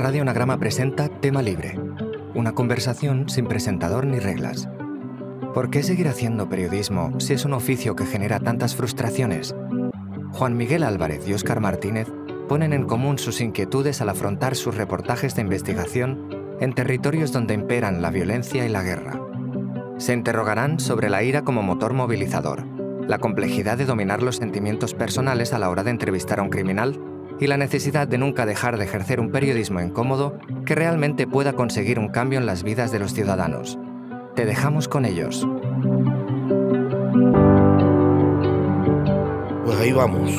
Radio Anagrama presenta Tema Libre, una conversación sin presentador ni reglas. ¿Por qué seguir haciendo periodismo si es un oficio que genera tantas frustraciones? Juan Miguel Álvarez y Óscar Martínez ponen en común sus inquietudes al afrontar sus reportajes de investigación en territorios donde imperan la violencia y la guerra. Se interrogarán sobre la ira como motor movilizador, la complejidad de dominar los sentimientos personales a la hora de entrevistar a un criminal y la necesidad de nunca dejar de ejercer un periodismo incómodo que realmente pueda conseguir un cambio en las vidas de los ciudadanos. Te dejamos con ellos. Pues ahí vamos.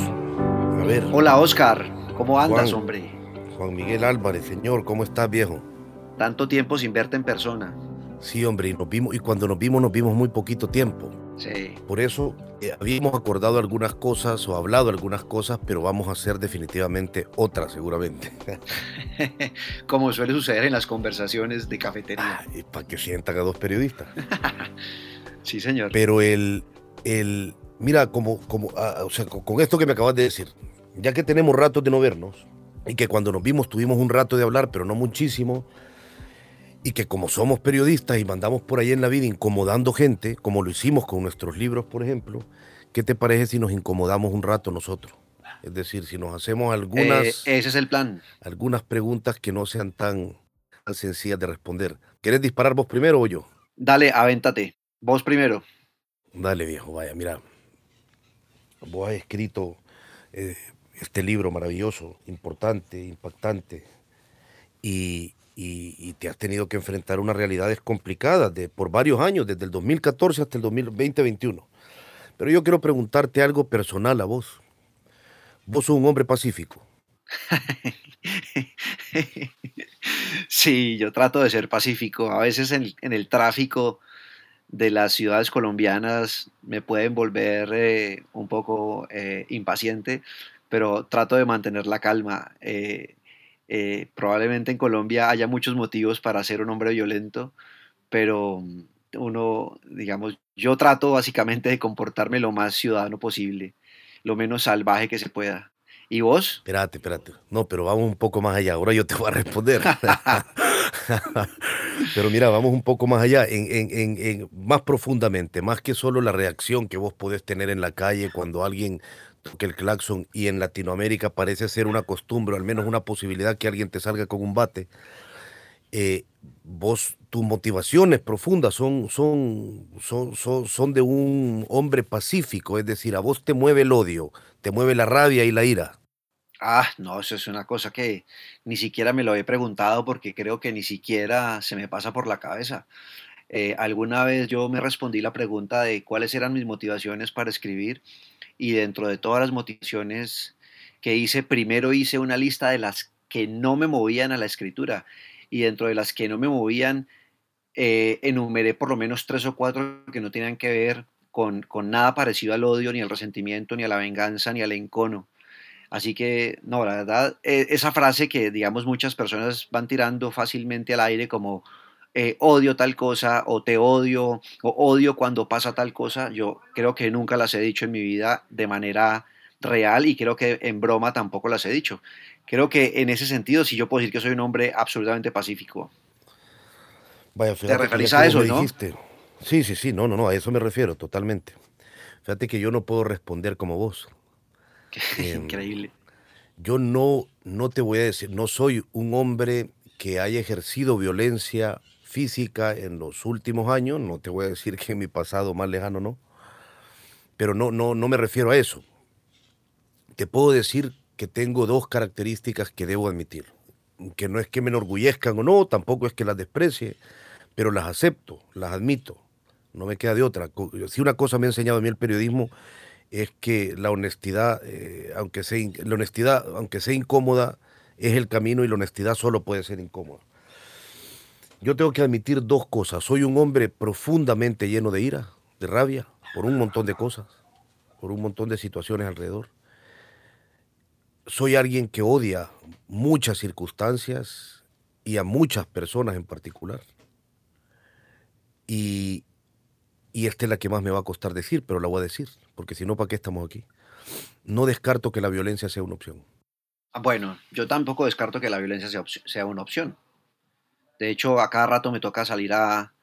A ver. Hola Oscar, ¿cómo andas, Juan. hombre? Juan Miguel Álvarez, señor, ¿cómo estás, viejo? Tanto tiempo sin verte en persona. Sí, hombre, y nos vimos, y cuando nos vimos, nos vimos muy poquito tiempo. Sí. Por eso eh, habíamos acordado algunas cosas o hablado algunas cosas, pero vamos a hacer definitivamente otras, seguramente. Como suele suceder en las conversaciones de cafetería. para que sientan a dos periodistas. Sí, señor. Pero el, el mira, como, como, ah, o sea, con, con esto que me acabas de decir, ya que tenemos ratos de no vernos, y que cuando nos vimos tuvimos un rato de hablar, pero no muchísimo, y que como somos periodistas y mandamos por ahí en la vida incomodando gente, como lo hicimos con nuestros libros, por ejemplo, ¿qué te parece si nos incomodamos un rato nosotros? Es decir, si nos hacemos algunas, Eh, ese es el plan. algunas preguntas que no sean tan, tan sencillas de responder. ¿Querés disparar vos primero o yo? Dale, avéntate. Vos primero. Dale, viejo, vaya, mira. Vos has escrito eh, este libro maravilloso, importante, impactante, y, y- y te has tenido que enfrentar unas realidades complicadas de, por varios años, desde el 2014 hasta el 2020-2021. Pero yo quiero preguntarte algo personal a vos. Vos sos un hombre pacífico. Sí, yo trato de ser pacífico. A veces en, en el tráfico de las ciudades colombianas me pueden volver eh, un poco eh, impaciente, pero trato de mantener la calma. Eh, eh, probablemente en Colombia haya muchos motivos para ser un hombre violento, pero mm, uno, digamos, yo trato básicamente de comportarme lo más ciudadano posible, lo menos salvaje que se pueda. ¿Y vos? Espérate, espérate. No, pero vamos un poco más allá. Ahora yo te voy a responder. pero mira, vamos un poco más allá, en, en- en- en- más profundamente, más que solo la reacción que vos podés tener en la calle cuando alguien toca el claxon y en Latinoamérica parece ser una costumbre, o al menos una posibilidad que alguien te salga con un bate. Eh, vos, tus motivaciones profundas son, son, son, son, son de un hombre pacífico, es decir, a vos te mueve el odio, te mueve la rabia y la ira. Ah, no, eso es una cosa que ni siquiera me lo he preguntado porque creo que ni siquiera se me pasa por la cabeza. Eh, alguna vez yo me respondí la pregunta de cuáles eran mis motivaciones para escribir y dentro de todas las motivaciones que hice, primero hice una lista de las que no me movían a la escritura y dentro de las que no me movían eh, enumeré por lo menos tres o cuatro que no tenían que ver con, con nada parecido al odio, ni al resentimiento, ni a la venganza, ni al encono. Así que, no, la verdad, eh, esa frase que, digamos, muchas personas van tirando fácilmente al aire como eh, odio tal cosa o te odio o odio cuando pasa tal cosa, yo creo que nunca las he dicho en mi vida de manera real y creo que en broma tampoco las he dicho. Creo que en ese sentido sí yo puedo decir que soy un hombre absolutamente pacífico. Vaya, fíjate que referís a eso, no? dijiste- Sí, sí, sí, no, no, no, a eso me refiero totalmente. Fíjate que yo no puedo responder como vos. Em, Increíble. Yo no, no te voy a decir, no soy un hombre que haya ejercido violencia física en los últimos años, no te voy a decir que en mi pasado más lejano no, pero no, no, no me refiero a eso. Te puedo decir que tengo dos características que debo admitir, que no es que me enorgullezcan o no, tampoco es que las desprecie, pero las acepto, las admito, no me queda de otra. Si una cosa me ha enseñado a mí el periodismo es que la honestidad, eh, aunque sea, la honestidad, aunque sea incómoda, es el camino y la honestidad solo puede ser incómoda. Yo tengo que admitir dos cosas. Soy un hombre profundamente lleno de ira, de rabia, por un montón de cosas, por un montón de situaciones alrededor. Soy alguien que odia muchas circunstancias y a muchas personas en particular. Y, y esta es la que más me va a costar decir, pero la voy a decir, porque si no, ¿para qué estamos aquí? No descarto que la violencia sea una opción. Ah, bueno, yo tampoco descarto que la violencia sea, una opción. De hecho, a cada rato me toca salir a,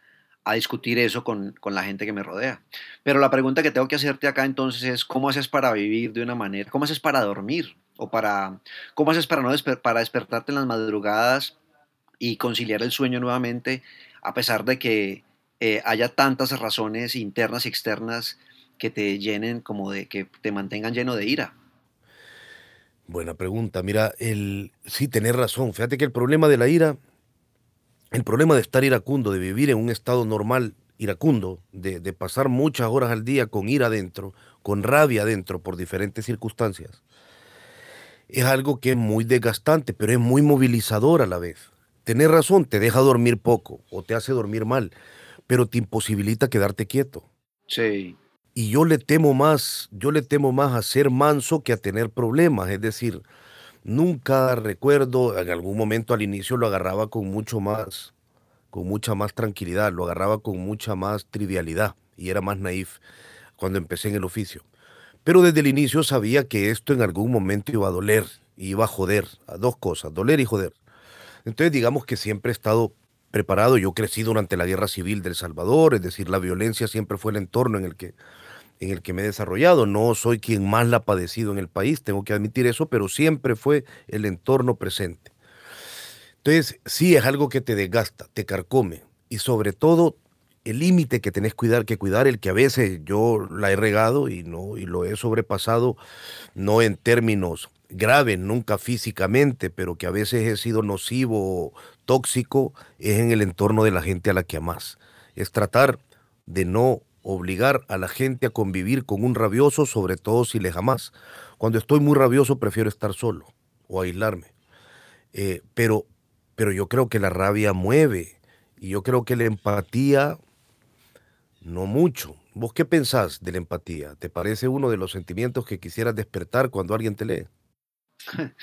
discutir eso con, la gente que me rodea. Pero la pregunta que tengo que hacerte acá entonces es, ¿cómo haces para vivir de una manera? ¿Cómo haces para dormir? ¿O para, cómo haces para, no para despertarte en las madrugadas y conciliar el sueño nuevamente, a pesar de que eh, haya tantas razones internas y externas que te llenen como de que te mantengan lleno de ira? Buena pregunta. Mira, el sí, tenés razón. Fíjate que el problema de la ira, el problema de estar iracundo, de vivir en un estado normal iracundo, de, de pasar muchas horas al día con ira adentro, con rabia adentro por diferentes circunstancias, es algo que es muy desgastante, pero es muy movilizador a la vez. Tenés razón, te deja dormir poco o te hace dormir mal, pero te imposibilita quedarte quieto. Sí. Y yo le temo más, yo le temo más a ser manso que a tener problemas. Es decir, nunca recuerdo, en algún momento al inicio lo agarraba con mucho más, con mucha más tranquilidad, lo agarraba con mucha más trivialidad y era más naif cuando empecé en el oficio. Pero desde el inicio sabía que esto en algún momento iba a doler, iba a joder, a dos cosas, doler y joder. Entonces digamos que siempre he estado preparado, yo crecí durante la guerra civil del Salvador, es decir, la violencia siempre fue el entorno en el que en el que me he desarrollado. No soy quien más la ha padecido en el país, tengo que admitir eso, pero siempre fue el entorno presente. Entonces, sí es algo que te desgasta, te carcome y sobre todo el límite que tenés cuidar, que cuidar, el que a veces yo la he regado y no y lo he sobrepasado no en términos graves, nunca físicamente, pero que a veces he sido nocivo, tóxico, es en el entorno de la gente a la que amas. Es tratar de no obligar a la gente a convivir con un rabioso, sobre todo si le jamás. Cuando estoy muy rabioso prefiero estar solo o aislarme. Eh, pero, pero yo creo que la rabia mueve y yo creo que la empatía no mucho. ¿Vos qué pensás de la empatía? ¿Te parece uno de los sentimientos que quisieras despertar cuando alguien te lee?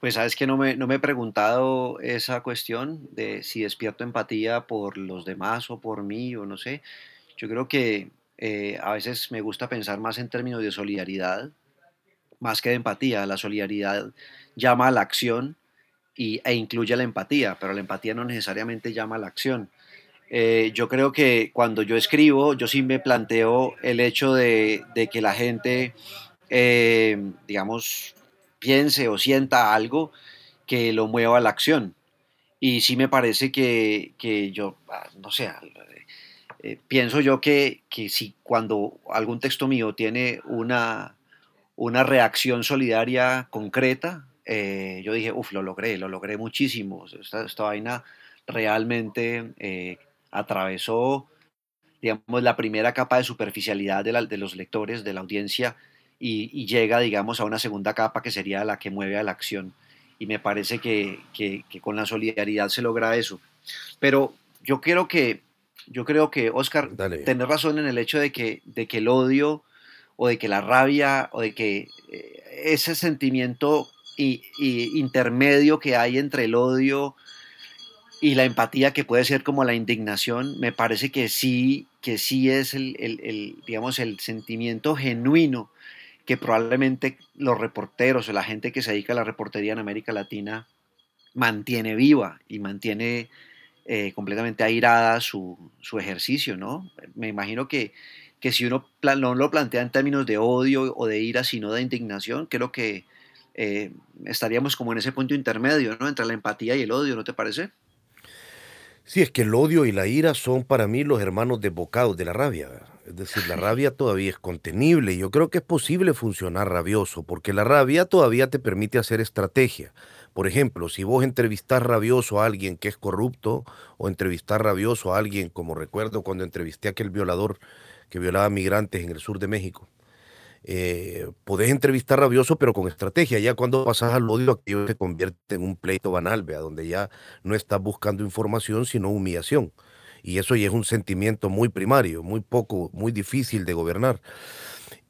Pues sabes que no me, no me he preguntado esa cuestión de si despierto empatía por los demás o por mí o no sé. Yo creo que eh, a veces me gusta pensar más en términos de solidaridad, más que de empatía. La solidaridad llama a la acción y, e incluye la empatía, pero la empatía no necesariamente llama a la acción. Eh, yo creo que cuando yo escribo, yo sí me planteo el hecho de, que la gente, eh, digamos, piense o sienta algo que lo mueva a la acción. Y sí me parece que, que yo, ah, no sé, eh, pienso yo que, si cuando algún texto mío tiene una, una reacción solidaria concreta, eh, yo dije, uff, lo logré, lo logré muchísimo. Esta, esta vaina realmente eh, atravesó, digamos, la primera capa de superficialidad de, de los lectores, de la audiencia, y, llega, digamos, a una segunda capa que sería la que mueve a la acción. Y me parece que, que, que con la solidaridad se logra eso. Pero yo quiero que yo creo que, Oscar, tener razón en el hecho de que, de que el odio o de que la rabia o de que eh, ese sentimiento y, intermedio que hay entre el odio y la empatía que puede ser como la indignación, me parece que sí, que sí es el, digamos, el sentimiento genuino que probablemente los reporteros o la gente que se dedica a la reportería en América Latina mantiene viva y mantiene eh, completamente airada su, ejercicio, ¿no? Me imagino que, que si uno no lo plantea en términos de odio o de ira, sino de indignación, creo que eh, estaríamos como en ese punto intermedio, ¿no? Entre la empatía y el odio, ¿no te parece? Sí, es que el odio y la ira son para mí los hermanos desbocados de la rabia. Es decir, la rabia todavía es contenible y yo creo que es posible funcionar rabioso, porque la rabia todavía te permite hacer estrategia. Por ejemplo, si vos entrevistás rabioso a alguien que es corrupto o entrevistás rabioso a alguien, como recuerdo cuando entrevisté a aquel violador que violaba migrantes en el sur de México, eh, podés entrevistar rabioso pero con estrategia. Ya cuando pasas al odio, aquello se convierte en un pleito banal, vea, donde ya no estás buscando información, sino humillación. Y eso ya es un sentimiento muy primario, muy poco, muy difícil de gobernar.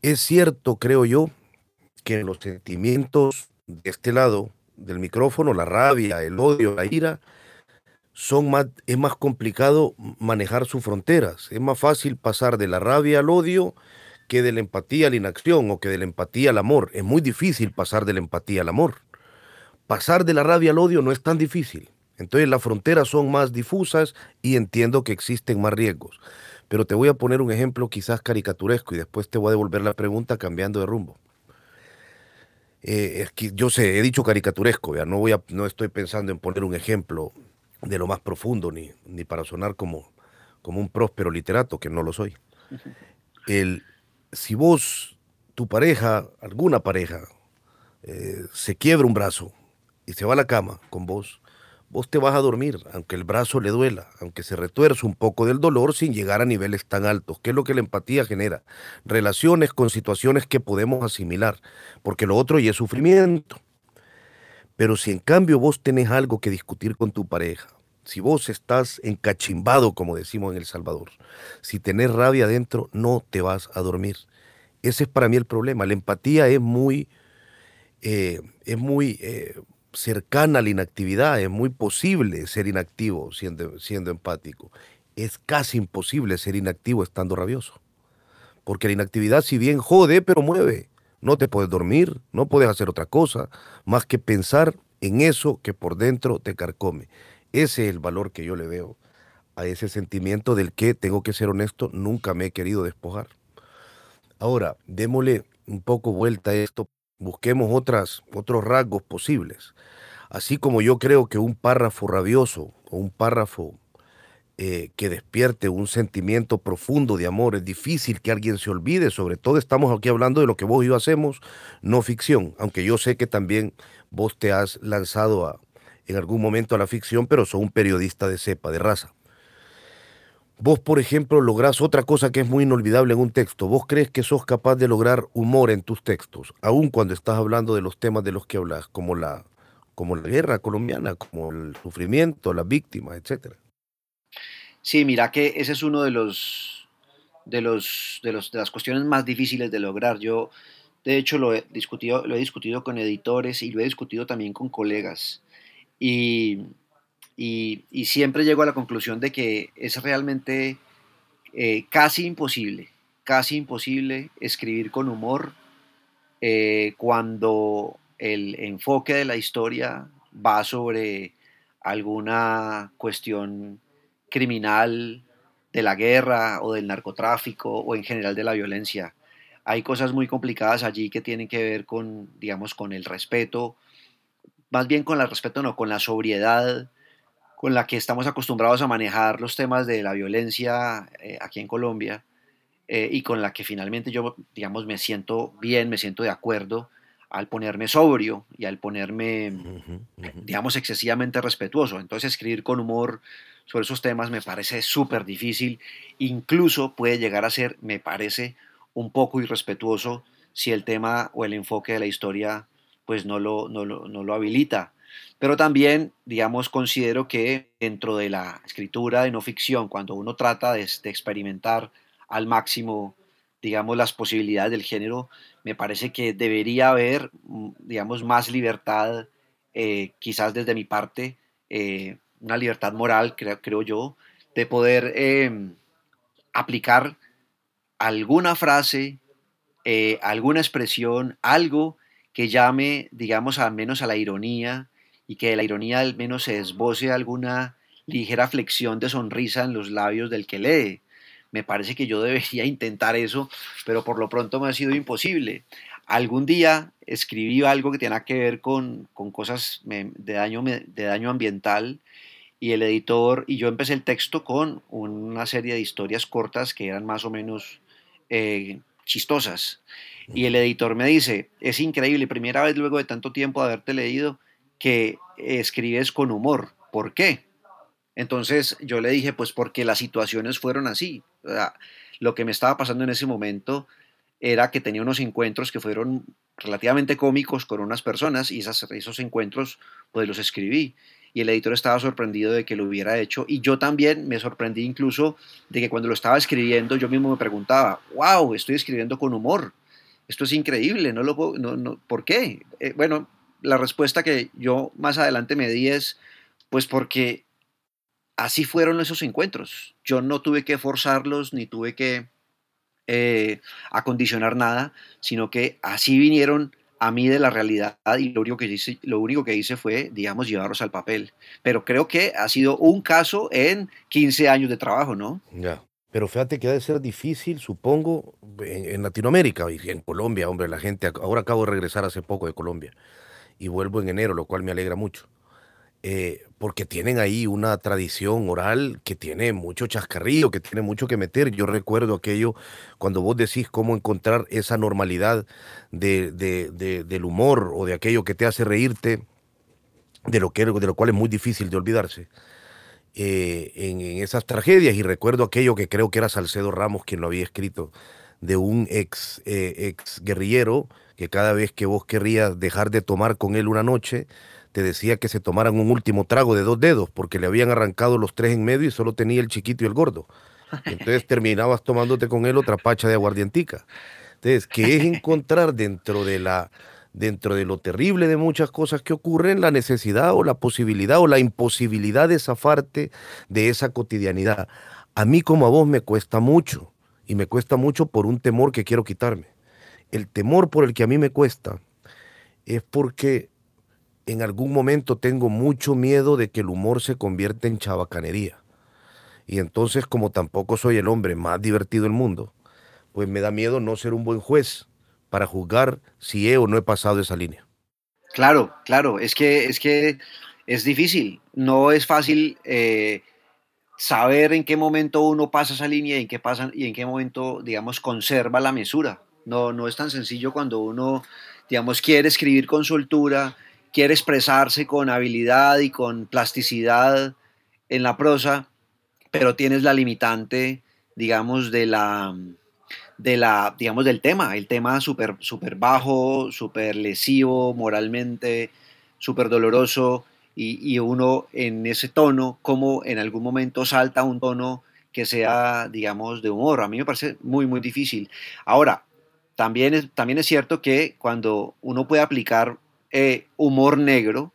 Es cierto, creo yo, que los sentimientos de este lado, del micrófono, la rabia, el odio, la ira, son más, es más complicado manejar sus fronteras. Es más fácil pasar de la rabia al odio que de la empatía a la inacción o que de la empatía al amor. Es muy difícil pasar de la empatía al amor. pasar de la rabia al odio no es tan difícil. Entonces las fronteras son más difusas y entiendo que existen más riesgos. Pero te voy a poner un ejemplo quizás caricaturesco y después te voy a devolver la pregunta cambiando de rumbo. Eh, yo sé, he dicho caricaturesco, ya no, voy a, no estoy pensando en poner un ejemplo de lo más profundo ni, ni para sonar como, como un próspero literato, que no lo soy. El, si vos, tu pareja, alguna pareja, eh, se quiebra un brazo y se va a la cama con vos, vos te vas a dormir, aunque el brazo le duela, aunque se retuerce un poco del dolor sin llegar a niveles tan altos. ¿Qué es lo que la empatía genera? Relaciones con situaciones que podemos asimilar, porque lo otro ya es sufrimiento. Pero si en cambio vos tenés algo que discutir con tu pareja, si vos estás encachimbado, como decimos en El Salvador, si tenés rabia adentro, no te vas a dormir. Ese es para mí el problema. La empatía es muy, eh, es muy eh, cercana a la inactividad, es muy posible ser inactivo siendo, siendo empático. Es casi imposible ser inactivo estando rabioso. Porque la inactividad, si bien jode, pero mueve. No te puedes dormir, no puedes hacer otra cosa más que pensar en eso que por dentro te carcome. Ese es el valor que yo le veo a ese sentimiento del que, tengo que ser honesto, nunca me he querido despojar. Ahora, démosle un poco vuelta a esto busquemos otras, otros rasgos posibles. Así como yo creo que un párrafo rabioso o un párrafo eh, que despierte un sentimiento profundo de amor, es difícil que alguien se olvide, sobre todo estamos aquí hablando de lo que vos y yo hacemos, no ficción, aunque yo sé que también vos te has lanzado a, en algún momento a la ficción, pero sos un periodista de cepa, de raza. Vos, por ejemplo, lográs otra cosa que es muy inolvidable en un texto. Vos crees que sos capaz de lograr humor en tus textos, aun cuando estás hablando de los temas de los que hablas, como la, como la guerra colombiana, como el sufrimiento, las víctimas, etc. Sí, mira que ese es uno de los de los de los de las cuestiones más difíciles de lograr. Yo de hecho lo he discutido lo he discutido con editores y lo he discutido también con colegas. Y y, siempre llego a la conclusión de que es realmente eh, casi imposible, casi imposible escribir con humor eh, cuando el enfoque de la historia va sobre alguna cuestión criminal de la guerra o del narcotráfico o en general de la violencia. Hay cosas muy complicadas allí que tienen que ver con, digamos, con el respeto, más bien con el respeto, no, con la sobriedad con la que estamos acostumbrados a manejar los temas de la violencia eh, aquí en Colombia eh, y con la que finalmente yo, digamos, me siento bien, me siento de acuerdo al ponerme sobrio y al ponerme, digamos, excesivamente respetuoso. Entonces escribir con humor sobre esos temas me parece súper difícil, incluso puede llegar a ser, me parece, un poco irrespetuoso si el tema o el enfoque de la historia pues no lo, no lo habilita. Pero también, digamos, considero que dentro de la escritura de no ficción, cuando uno trata de, experimentar al máximo, digamos, las posibilidades del género, me parece que debería haber, mm, digamos, más libertad, eh, quizás desde mi parte, eh, una libertad moral, creo, creo yo, de poder em, aplicar alguna frase, eh, alguna expresión, algo que llame, digamos, al menos a la ironía, y que la ironía al menos se esboce alguna ligera flexión de sonrisa en los labios del que lee. Me parece que yo debería intentar eso, pero por lo pronto me ha sido imposible. Algún día escribí algo que tenía que ver con, cosas de daño, de daño ambiental y el editor y yo empecé el texto con una serie de historias cortas que eran más o menos eh, chistosas. Y el editor me dice, es increíble, primera vez luego de tanto tiempo de haberte leído, que escribes con humor. ¿Por qué? Entonces yo le dije, pues porque las situaciones fueron así. lo que me estaba pasando en ese momento era que tenía unos encuentros que fueron relativamente cómicos con unas personas y esos encuentros pues los escribí. Y el editor estaba sorprendido de que lo hubiera hecho y yo también me sorprendí incluso de que cuando lo estaba escribiendo yo mismo me preguntaba, wow, estoy escribiendo con humor. Esto es increíble, no lo no, no, ¿por qué? Eh, bueno, la respuesta que yo más adelante me di es, pues porque así fueron esos encuentros. Yo no tuve que forzarlos ni tuve que eh, acondicionar nada, sino que así vinieron a mí de la realidad y lo único que hice, lo único que hice fue, digamos, llevarlos al papel. Pero creo que ha sido un caso en 15 años de trabajo, ¿no? Ya. Pero fíjate que ha de ser difícil, supongo, en, Latinoamérica y en Colombia, hombre, la gente, ahora acabo de regresar hace poco de Colombia y vuelvo en enero, lo cual me alegra mucho. Eh, porque tienen ahí una tradición oral que tiene mucho chascarrillo, que tiene mucho que meter. Yo recuerdo aquello cuando vos decís cómo encontrar esa normalidad de, del humor o de aquello que te hace reírte, de lo, que, de lo cual es muy difícil de olvidarse. Eh, en, esas tragedias y recuerdo aquello que creo que era Salcedo Ramos quien lo había escrito, de un ex, eh, ex guerrillero que cada vez que vos querrías dejar de tomar con él una noche, te decía que se tomaran un último trago de dos dedos porque le habían arrancado los tres en medio y solo tenía el chiquito y el gordo. Entonces terminabas tomándote con él otra pacha de aguardientica. Entonces, ¿qué es encontrar dentro de la dentro de lo terrible de muchas cosas que ocurren, la necesidad o la posibilidad o la imposibilidad de zafarte de esa cotidianidad. A mí como a vos me cuesta mucho y me cuesta mucho por un temor que quiero quitarme. El temor por el que a mí me cuesta es porque en algún momento tengo mucho miedo de que el humor se convierta en chabacanería. Y entonces como tampoco soy el hombre más divertido del mundo, pues me da miedo no ser un buen juez para juzgar si he o no he pasado esa línea. Claro, claro, es que es, que es difícil, no es fácil eh, saber en qué momento uno pasa esa línea y en qué, pasa, y en qué momento, digamos, conserva la mesura. No, no es tan sencillo cuando uno, digamos, quiere escribir con soltura, quiere expresarse con habilidad y con plasticidad en la prosa, pero tienes la limitante, digamos, de la, de la, digamos, del tema, el tema súper super bajo, súper lesivo moralmente, súper doloroso, y, uno en ese tono, como en algún momento salta un tono que sea, digamos, de humor. A mí me parece muy, muy difícil. Ahora, también es, también es cierto que cuando uno puede aplicar eh, humor negro,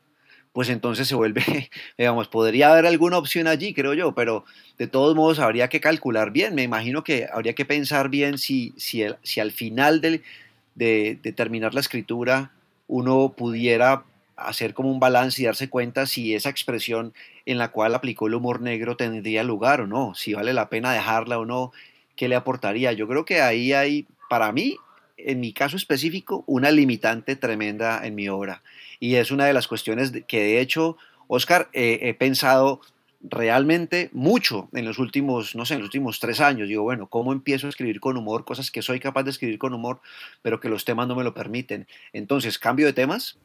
pues entonces se vuelve, digamos, podría haber alguna opción allí, creo yo, pero de todos modos habría que calcular bien. Me imagino que habría que pensar bien si, si, si al final de, de, terminar la escritura uno pudiera hacer como un balance y darse cuenta si esa expresión en la cual aplicó el humor negro tendría lugar o no, si vale la pena dejarla o no, qué le aportaría. Yo creo que ahí hay, para mí, en mi caso específico, una limitante tremenda en mi obra. Y es una de las cuestiones que de hecho, Oscar, he pensado realmente mucho en los últimos, no sé, en los últimos tres años. Digo, bueno, ¿cómo empiezo a escribir con humor? Cosas que soy capaz de escribir con humor, pero que los temas no me lo permiten. Entonces, cambio de temas,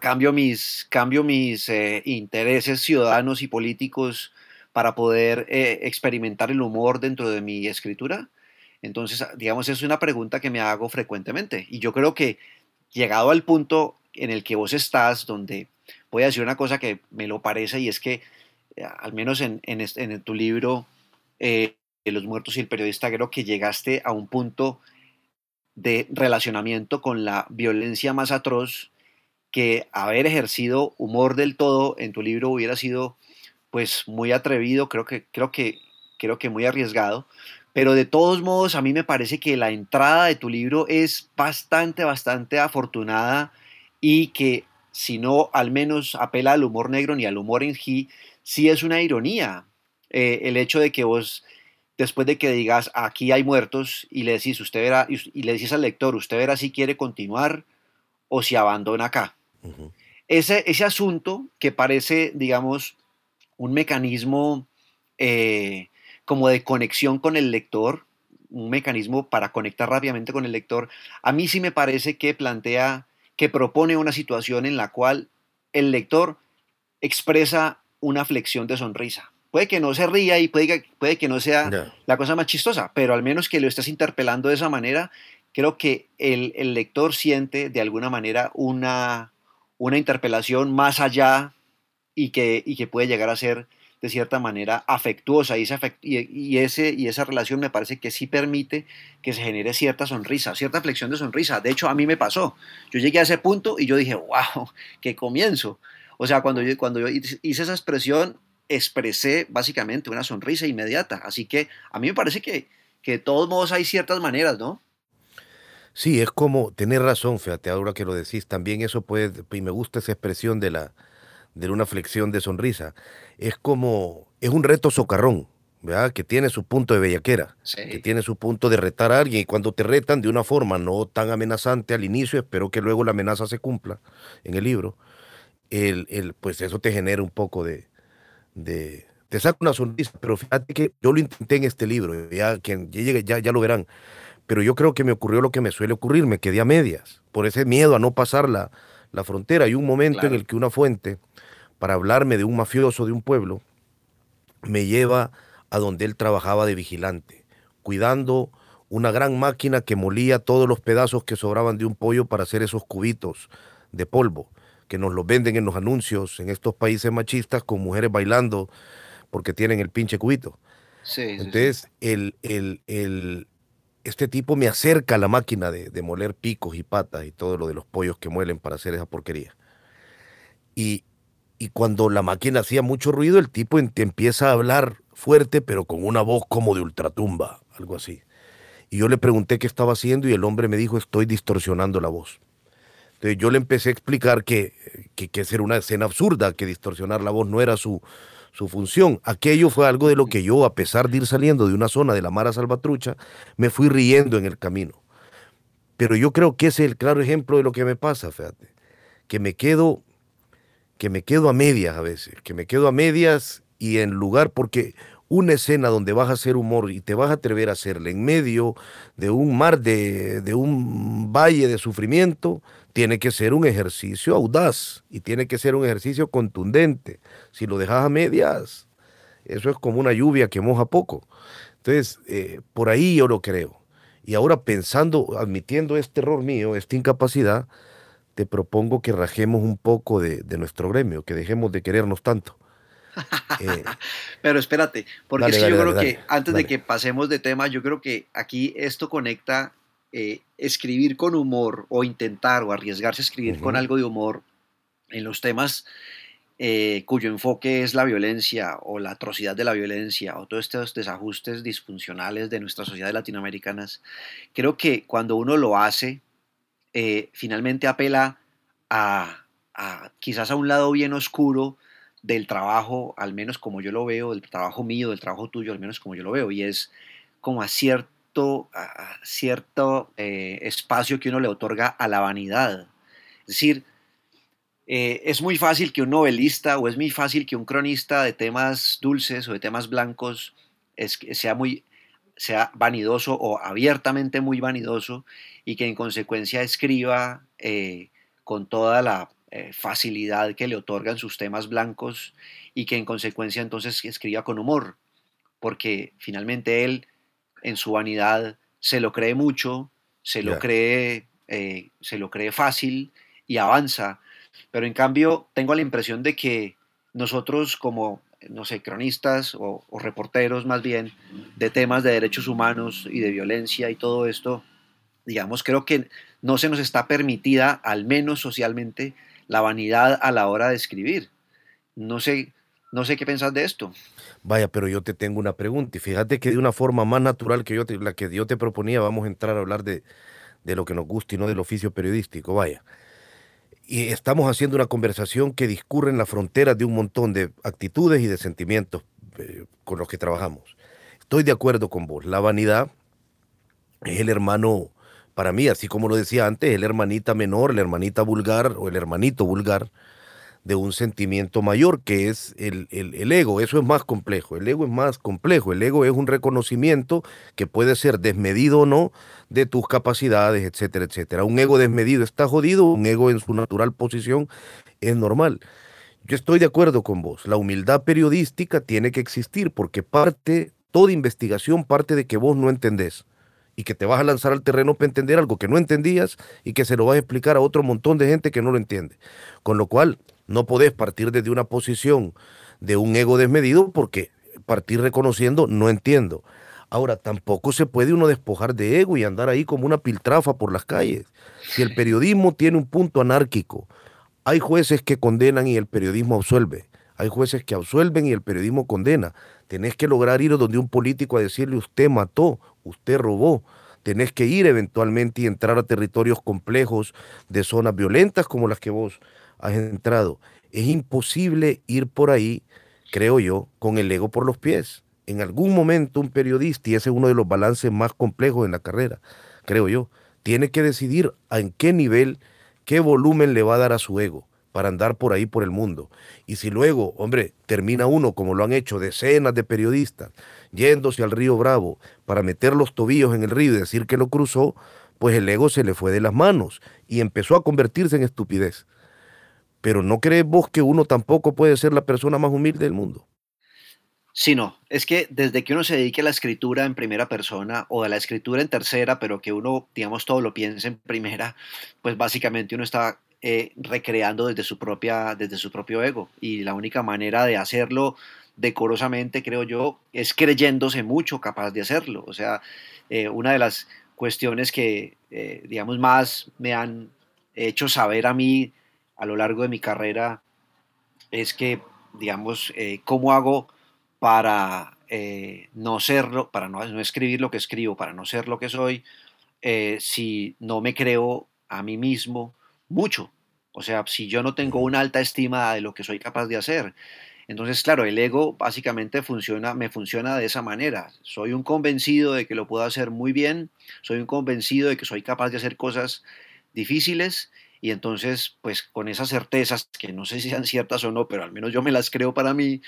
cambio mis, cambio mis eh, intereses ciudadanos y políticos para poder eh, experimentar el humor dentro de mi escritura entonces, digamos, es una pregunta que me hago frecuentemente. Y yo creo que llegado al punto en el que vos estás, donde voy a decir una cosa que me lo parece, y es que, eh, al menos en, en, tu libro, eh, Los muertos y el periodista, creo que llegaste a un punto de relacionamiento con la violencia más atroz que haber ejercido humor del todo en tu libro hubiera sido pues muy atrevido, creo que creo que creo que muy arriesgado, pero de todos modos, a mí me parece que la entrada de tu libro es bastante, bastante afortunada y que si no al menos apela al humor negro ni al humor en G, sí es una ironía eh, el hecho de que vos, después de que digas aquí hay muertos y le decís, usted verá, y le decís al lector, usted verá si quiere continuar o si abandona acá. ese, ese asunto que parece, digamos, un mecanismo eh, como de conexión con el lector, un mecanismo para conectar rápidamente con el lector, a mí sí me parece que plantea, que propone una situación en la cual el lector expresa una flexión de sonrisa. Puede que no se ría y puede que, puede que no sea la cosa más chistosa, pero al menos que lo estés interpelando de esa manera, creo que el, lector siente de alguna manera una, una interpelación más allá y que, y que puede llegar a ser de cierta manera afectuosa y, y, ese, y esa relación me parece que sí permite que se genere cierta sonrisa, cierta flexión de sonrisa. De hecho, a mí me pasó. Yo llegué a ese punto y yo dije, wow, qué comienzo. O sea, cuando yo, cuando yo hice esa expresión, expresé básicamente una sonrisa inmediata. Así que a mí me parece que, que de todos modos hay ciertas maneras, ¿no? Sí, es como, tener razón, fíjate, ahora que lo decís, también eso puede, y me gusta esa expresión de la de una flexión de sonrisa. Es como, es un reto socarrón, ¿verdad? Que tiene su punto de bellaquera, que tiene su punto de retar a alguien, y cuando te retan de una forma no tan amenazante al inicio, espero que luego la amenaza se cumpla en el libro, el, el pues eso te genera un poco de, de, te saca una sonrisa, pero fíjate que yo lo intenté en este libro, ya, quien llegue, ya, ya lo verán pero yo creo que me ocurrió lo que me suele ocurrir, me quedé a medias, por ese miedo a no pasar la, frontera. Hay un momento en el que una fuente, para hablarme de un mafioso de un pueblo, me lleva a donde él trabajaba de vigilante, cuidando una gran máquina que molía todos los pedazos que sobraban de un pollo para hacer esos cubitos de polvo, que nos los venden en los anuncios en estos países machistas con mujeres bailando porque tienen el pinche cubito. Entonces, El, el, el, este tipo me acerca a la máquina de, moler picos y patas y todo lo de los pollos que muelen para hacer esa porquería. Y, cuando la máquina hacía mucho ruido, el tipo empieza a hablar fuerte, pero con una voz como de ultratumba, algo así. Y yo le pregunté qué estaba haciendo y el hombre me dijo, estoy distorsionando la voz. Entonces yo le empecé a explicar que, que, que era una escena absurda, que distorsionar la voz no era su, su función. Aquello fue algo de lo que yo, a pesar de ir saliendo de una zona de la Mara Salvatrucha, me fui riendo en el camino. Pero yo creo que ese es el claro ejemplo de lo que me pasa, fíjate. Que me quedo, que me quedo a medias a veces, que me quedo a medias y en lugar, porque una escena donde vas a hacer humor y te vas a atrever a hacerla en medio de un mar de, de un valle de sufrimiento, tiene que ser un ejercicio audaz y tiene que ser un ejercicio contundente. Si lo dejas a medias, eso es como una lluvia que moja poco. Entonces, eh, por ahí yo lo creo. Y ahora pensando, admitiendo este error mío, esta incapacidad, te propongo que rajemos un poco de, nuestro gremio, que dejemos de querernos tanto. Eh, Pero espérate, porque yo creo que antes de que pasemos de tema, yo creo que aquí esto conecta eh, escribir con humor o intentar o arriesgarse a escribir con algo de humor en los temas eh, cuyo enfoque es la violencia o la atrocidad de la violencia o todos estos desajustes disfuncionales de nuestras sociedades latinoamericanas, creo que cuando uno lo hace, eh, finalmente apela a, quizás a un lado bien oscuro del trabajo, al menos como yo lo veo, del trabajo mío, del trabajo tuyo, al menos como yo lo veo, y es como a cierto cierto, eh, espacio que uno le otorga a la vanidad. Es decir, eh, es muy fácil que un novelista o es muy fácil que un cronista de temas dulces o de temas blancos sea muy sea vanidoso o abiertamente muy vanidoso y que en consecuencia escriba eh, con toda la facilidad que le otorgan sus temas blancos y que en consecuencia entonces escriba con humor, porque finalmente él en su vanidad se lo cree mucho, se lo, cree, eh, se lo cree fácil y avanza. Pero en cambio tengo la impresión de que nosotros como, no sé, cronistas o, reporteros más bien de temas de derechos humanos y de violencia y todo esto, digamos, creo que no se nos está permitida, al menos socialmente, la vanidad a la hora de escribir. No sé, no sé qué pensás de esto. Vaya, pero yo te tengo una pregunta y fíjate que de una forma más natural que yo te, la que yo te proponía, vamos a entrar a hablar de, lo que nos gusta y no del oficio periodístico, vaya. Y estamos haciendo una conversación que discurre en la frontera de un montón de actitudes y de sentimientos eh, con los que trabajamos. Estoy de acuerdo con vos, la vanidad es el hermano, para mí, así como lo decía antes, el hermanita menor, la hermanita vulgar o el hermanito vulgar de un sentimiento mayor, que es el, ego. Eso es más complejo. El ego es más complejo. El ego es un reconocimiento que puede ser desmedido o no de tus capacidades, etcétera, etcétera. Un ego desmedido está jodido, un ego en su natural posición es normal. Yo estoy de acuerdo con vos. La humildad periodística tiene que existir porque parte, toda investigación parte de que vos no entendés y que te vas a lanzar al terreno para entender algo que no entendías y que se lo vas a explicar a otro montón de gente que no lo entiende. Con lo cual, no podés partir desde una posición de un ego desmedido porque partir reconociendo no entiendo. Ahora, tampoco se puede uno despojar de ego y andar ahí como una piltrafa por las calles. Si el periodismo tiene un punto anárquico, hay jueces que condenan y el periodismo absuelve. Hay jueces que absuelven y el periodismo condena. Tenés que lograr ir donde un político a decirle usted mató, usted robó. tenés que ir eventualmente y entrar a territorios complejos de zonas violentas como las que vos has entrado. Es imposible ir por ahí, creo yo, con el ego por los pies. En algún momento un periodista, y ese es uno de los balances más complejos en la carrera, creo yo, tiene que decidir en qué nivel, qué volumen le va a dar a su ego para andar por ahí por el mundo. Y si luego, hombre, termina uno, como lo han hecho decenas de periodistas, yéndose al río Bravo para meter los tobillos en el río y decir que lo cruzó, pues el ego se le fue de las manos y empezó a convertirse en estupidez. Pero ¿no crees vos que uno tampoco puede ser la persona más humilde del mundo? Sí, no, es que desde que uno se dedique a la escritura en primera persona o a la escritura en tercera, pero que uno, digamos, todo lo piense en primera, pues básicamente uno está eh, recreando desde su, propia, desde su propio ego. Y la única manera de hacerlo decorosamente, creo yo, es creyéndose mucho capaz de hacerlo. O sea, eh, una de las cuestiones que, eh, digamos, más me han hecho saber a mí a lo largo de mi carrera es que, digamos, cómo hago para no serlo, para no, no, escribir lo que escribo, para no ser lo que soy, si no me creo a mí mismo mucho. O sea, si yo no tengo una alta estima de lo que soy capaz de hacer. Entonces, claro, el ego básicamente funciona, me funciona de esa manera. Soy un convencido de que lo puedo hacer muy bien, soy un convencido de que soy capaz de hacer cosas difíciles y entonces, pues con esas certezas, que no sé si sean ciertas o no, pero al menos yo me las creo para mí,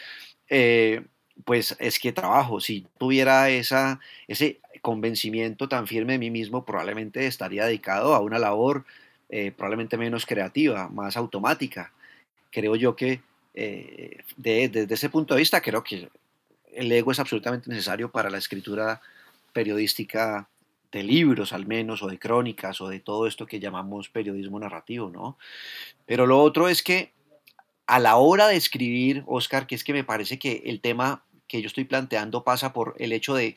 eh, pues es que trabajo. Si tuviera esa, ese convencimiento tan firme de mí mismo, probablemente estaría dedicado a una labor eh, probablemente menos creativa, más automática. Creo yo que eh, desde ese punto de vista, creo que el ego es absolutamente necesario para la escritura periodística de libros al menos, o de crónicas, o de todo esto que llamamos periodismo narrativo, ¿no? Pero lo otro es que a la hora de escribir, Oscar, que es que me parece que el tema que yo estoy planteando pasa por el hecho de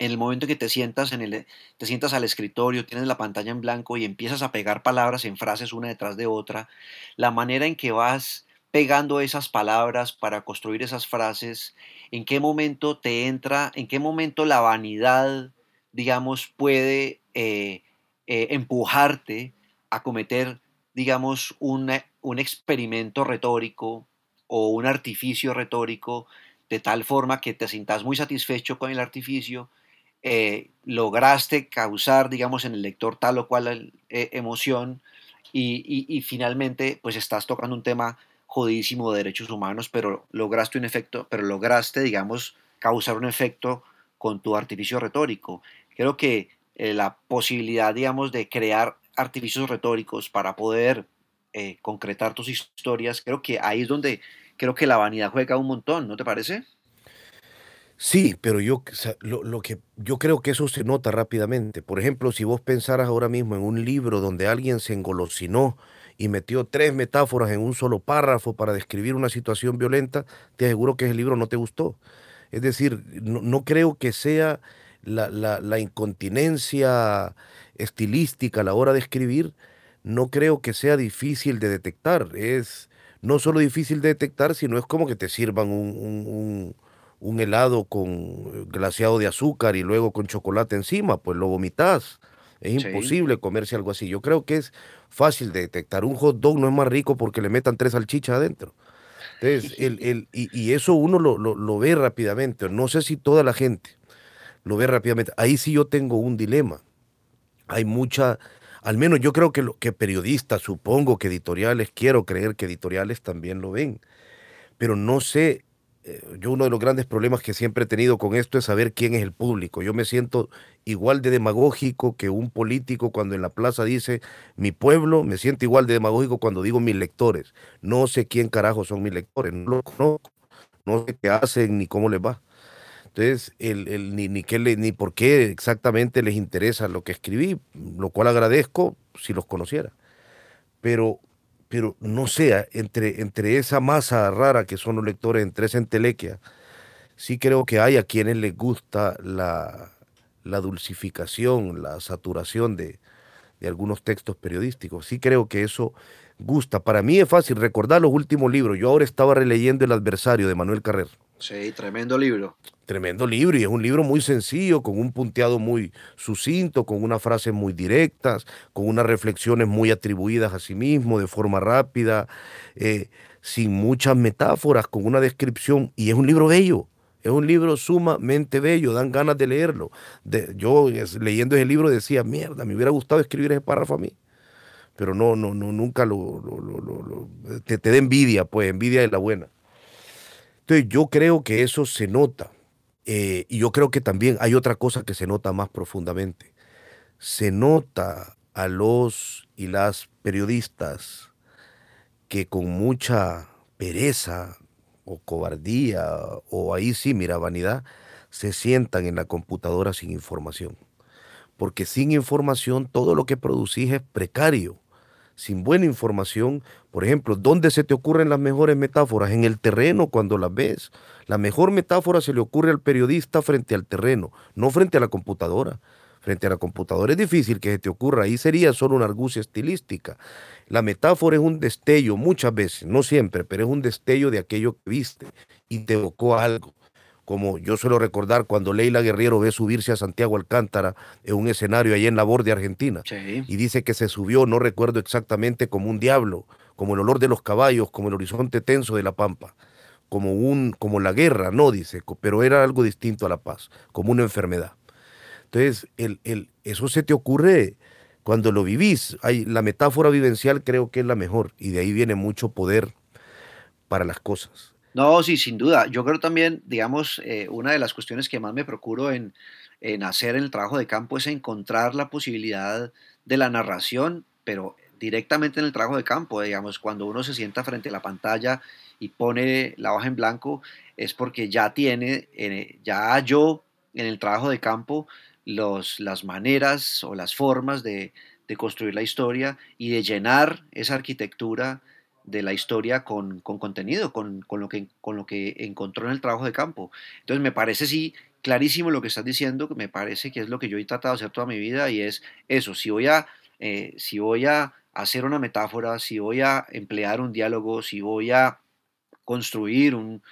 en el momento que te sientas, en el, te sientas al escritorio, tienes la pantalla en blanco y empiezas a pegar palabras en frases una detrás de otra, la manera en que vas pegando esas palabras para construir esas frases, en qué momento te entra, en qué momento la vanidad, digamos, puede eh, eh, empujarte a cometer, digamos, un experimento retórico o un artificio retórico de tal forma que te sientas muy satisfecho con el artificio eh, lograste causar, digamos, en el lector tal o cual emoción y, finalmente, pues estás tocando un tema jodidísimo de derechos humanos, pero lograste un efecto, pero lograste, digamos, causar un efecto con tu artificio retórico. Creo que eh, la posibilidad, digamos, de crear artificios retóricos para poder concretar tus historias, creo que ahí es donde creo que la vanidad juega un montón, ¿no te parece? Sí, pero yo, lo, que, yo creo que eso se nota rápidamente. Por ejemplo, si vos pensaras ahora mismo en un libro donde alguien se engolosinó y metió tres metáforas en un solo párrafo para describir una situación violenta, te aseguro que ese libro no te gustó. Es decir, no, creo que sea la, la, incontinencia estilística a la hora de escribir, no creo que sea difícil de detectar. Es no solo difícil de detectar, sino es como que te sirvan un un helado con glaseado de azúcar y luego con chocolate encima, pues lo vomitas. Es imposible comerse algo así. Yo creo que es fácil de detectar. Un hot dog no es más rico porque le metan tres salchichas adentro. Entonces, el, el, y, eso uno lo, lo, ve rápidamente. No sé si toda la gente lo ve rápidamente. Ahí sí yo tengo un dilema. Hay mucha, al menos yo creo que, lo, que periodistas, supongo que editoriales, quiero creer que editoriales también lo ven. Pero no sé eh, yo uno de los grandes problemas que siempre he tenido con esto es saber quién es el público. Yo me siento igual de demagógico que un político cuando en la plaza dice mi pueblo, me siento igual de demagógico cuando digo mis lectores. No sé quién carajo son mis lectores, no los conozco, no sé qué hacen ni cómo les va. Entonces, el, ni, ni, qué ni por qué exactamente les interesa lo que escribí, lo cual agradezco si los conociera. Pero pero no sea, entre, entre esa masa rara que son los lectores, entre esa entelequia, sí creo que hay a quienes les gusta la, dulcificación, la saturación de, algunos textos periodísticos. Sí creo que eso gusta. Para mí es fácil recordar los últimos libros. Yo ahora estaba releyendo El adversario de Manuel Carrer. Sí, tremendo libro. Tremendo libro y es un libro muy sencillo, con un punteado muy sucinto, con unas frases muy directas, con unas reflexiones muy atribuidas a sí mismo, de forma rápida, eh, sin muchas metáforas, con una descripción. Y es un libro bello, es un libro sumamente bello, dan ganas de leerlo. De, yo leyendo ese libro decía, mierda, me hubiera gustado escribir ese párrafo a mí pero no, no, no nunca lo, te, te da envidia, pues envidia es la buena. Entonces yo creo que eso se nota. Eh, y yo creo que también hay otra cosa que se nota más profundamente. Se nota a los y las periodistas que con mucha pereza o cobardía o ahí sí, mira, vanidad, se sientan en la computadora sin información. Porque sin información todo lo que producís es precario sin buena información, por ejemplo, ¿dónde se te ocurren las mejores metáforas? En el terreno cuando las ves. La mejor metáfora se le ocurre al periodista frente al terreno, no frente a la computadora. Frente a la computadora es difícil que se te ocurra, ahí sería solo una argucia estilística. La metáfora es un destello, muchas veces, no siempre, pero es un destello de aquello que viste y te evocó algo como yo suelo recordar cuando Leila Guerrero ve subirse a Santiago Alcántara en un escenario allí en la borde Argentina. Y dice que se subió, no recuerdo exactamente, como un diablo, como el olor de los caballos, como el horizonte tenso de la pampa, como, un, como la guerra, no dice, pero era algo distinto a la paz, como una enfermedad. Entonces, el, el, eso se te ocurre cuando lo vivís. Hay, la metáfora vivencial creo que es la mejor y de ahí viene mucho poder para las cosas. No, sí, sin duda. Yo creo también, digamos, eh, una de las cuestiones que más me procuro en, hacer en el trabajo de campo es encontrar la posibilidad de la narración, pero directamente en el trabajo de campo, digamos, cuando uno se sienta frente a la pantalla y pone la hoja en blanco, es porque ya tiene, eh, ya yo en el trabajo de campo las maneras o las formas de, construir la historia y de llenar esa arquitectura de la historia con, contenido, con, lo que, con lo que encontró en el trabajo de campo. Entonces me parece sí clarísimo lo que estás diciendo, que me parece que es lo que yo he tratado de hacer toda mi vida y es eso, si voy a, eh, si voy a hacer una metáfora, si voy a emplear un diálogo, si voy a construir un,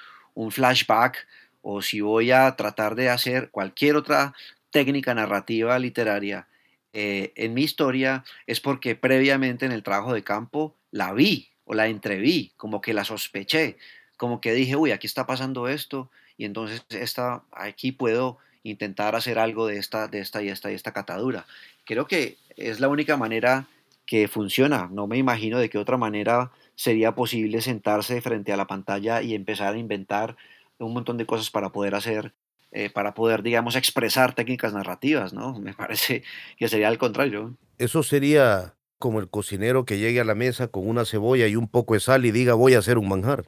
flashback o si voy a tratar de hacer cualquier otra técnica narrativa literaria eh, en mi historia, es porque previamente en el trabajo de campo la vi, o la entreví, como que la sospeché, como que dije, uy, aquí está pasando esto, y entonces esta, aquí puedo intentar hacer algo de esta, de esta y esta y esta catadura. Creo que es la única manera que funciona. No me imagino de qué otra manera sería posible sentarse frente a la pantalla y empezar a inventar un montón de cosas para poder hacer, eh, para poder, digamos, expresar técnicas narrativas, ¿no? Me parece que sería al contrario. Eso sería como el cocinero que llegue a la mesa con una cebolla y un poco de sal y diga voy a hacer un manjar.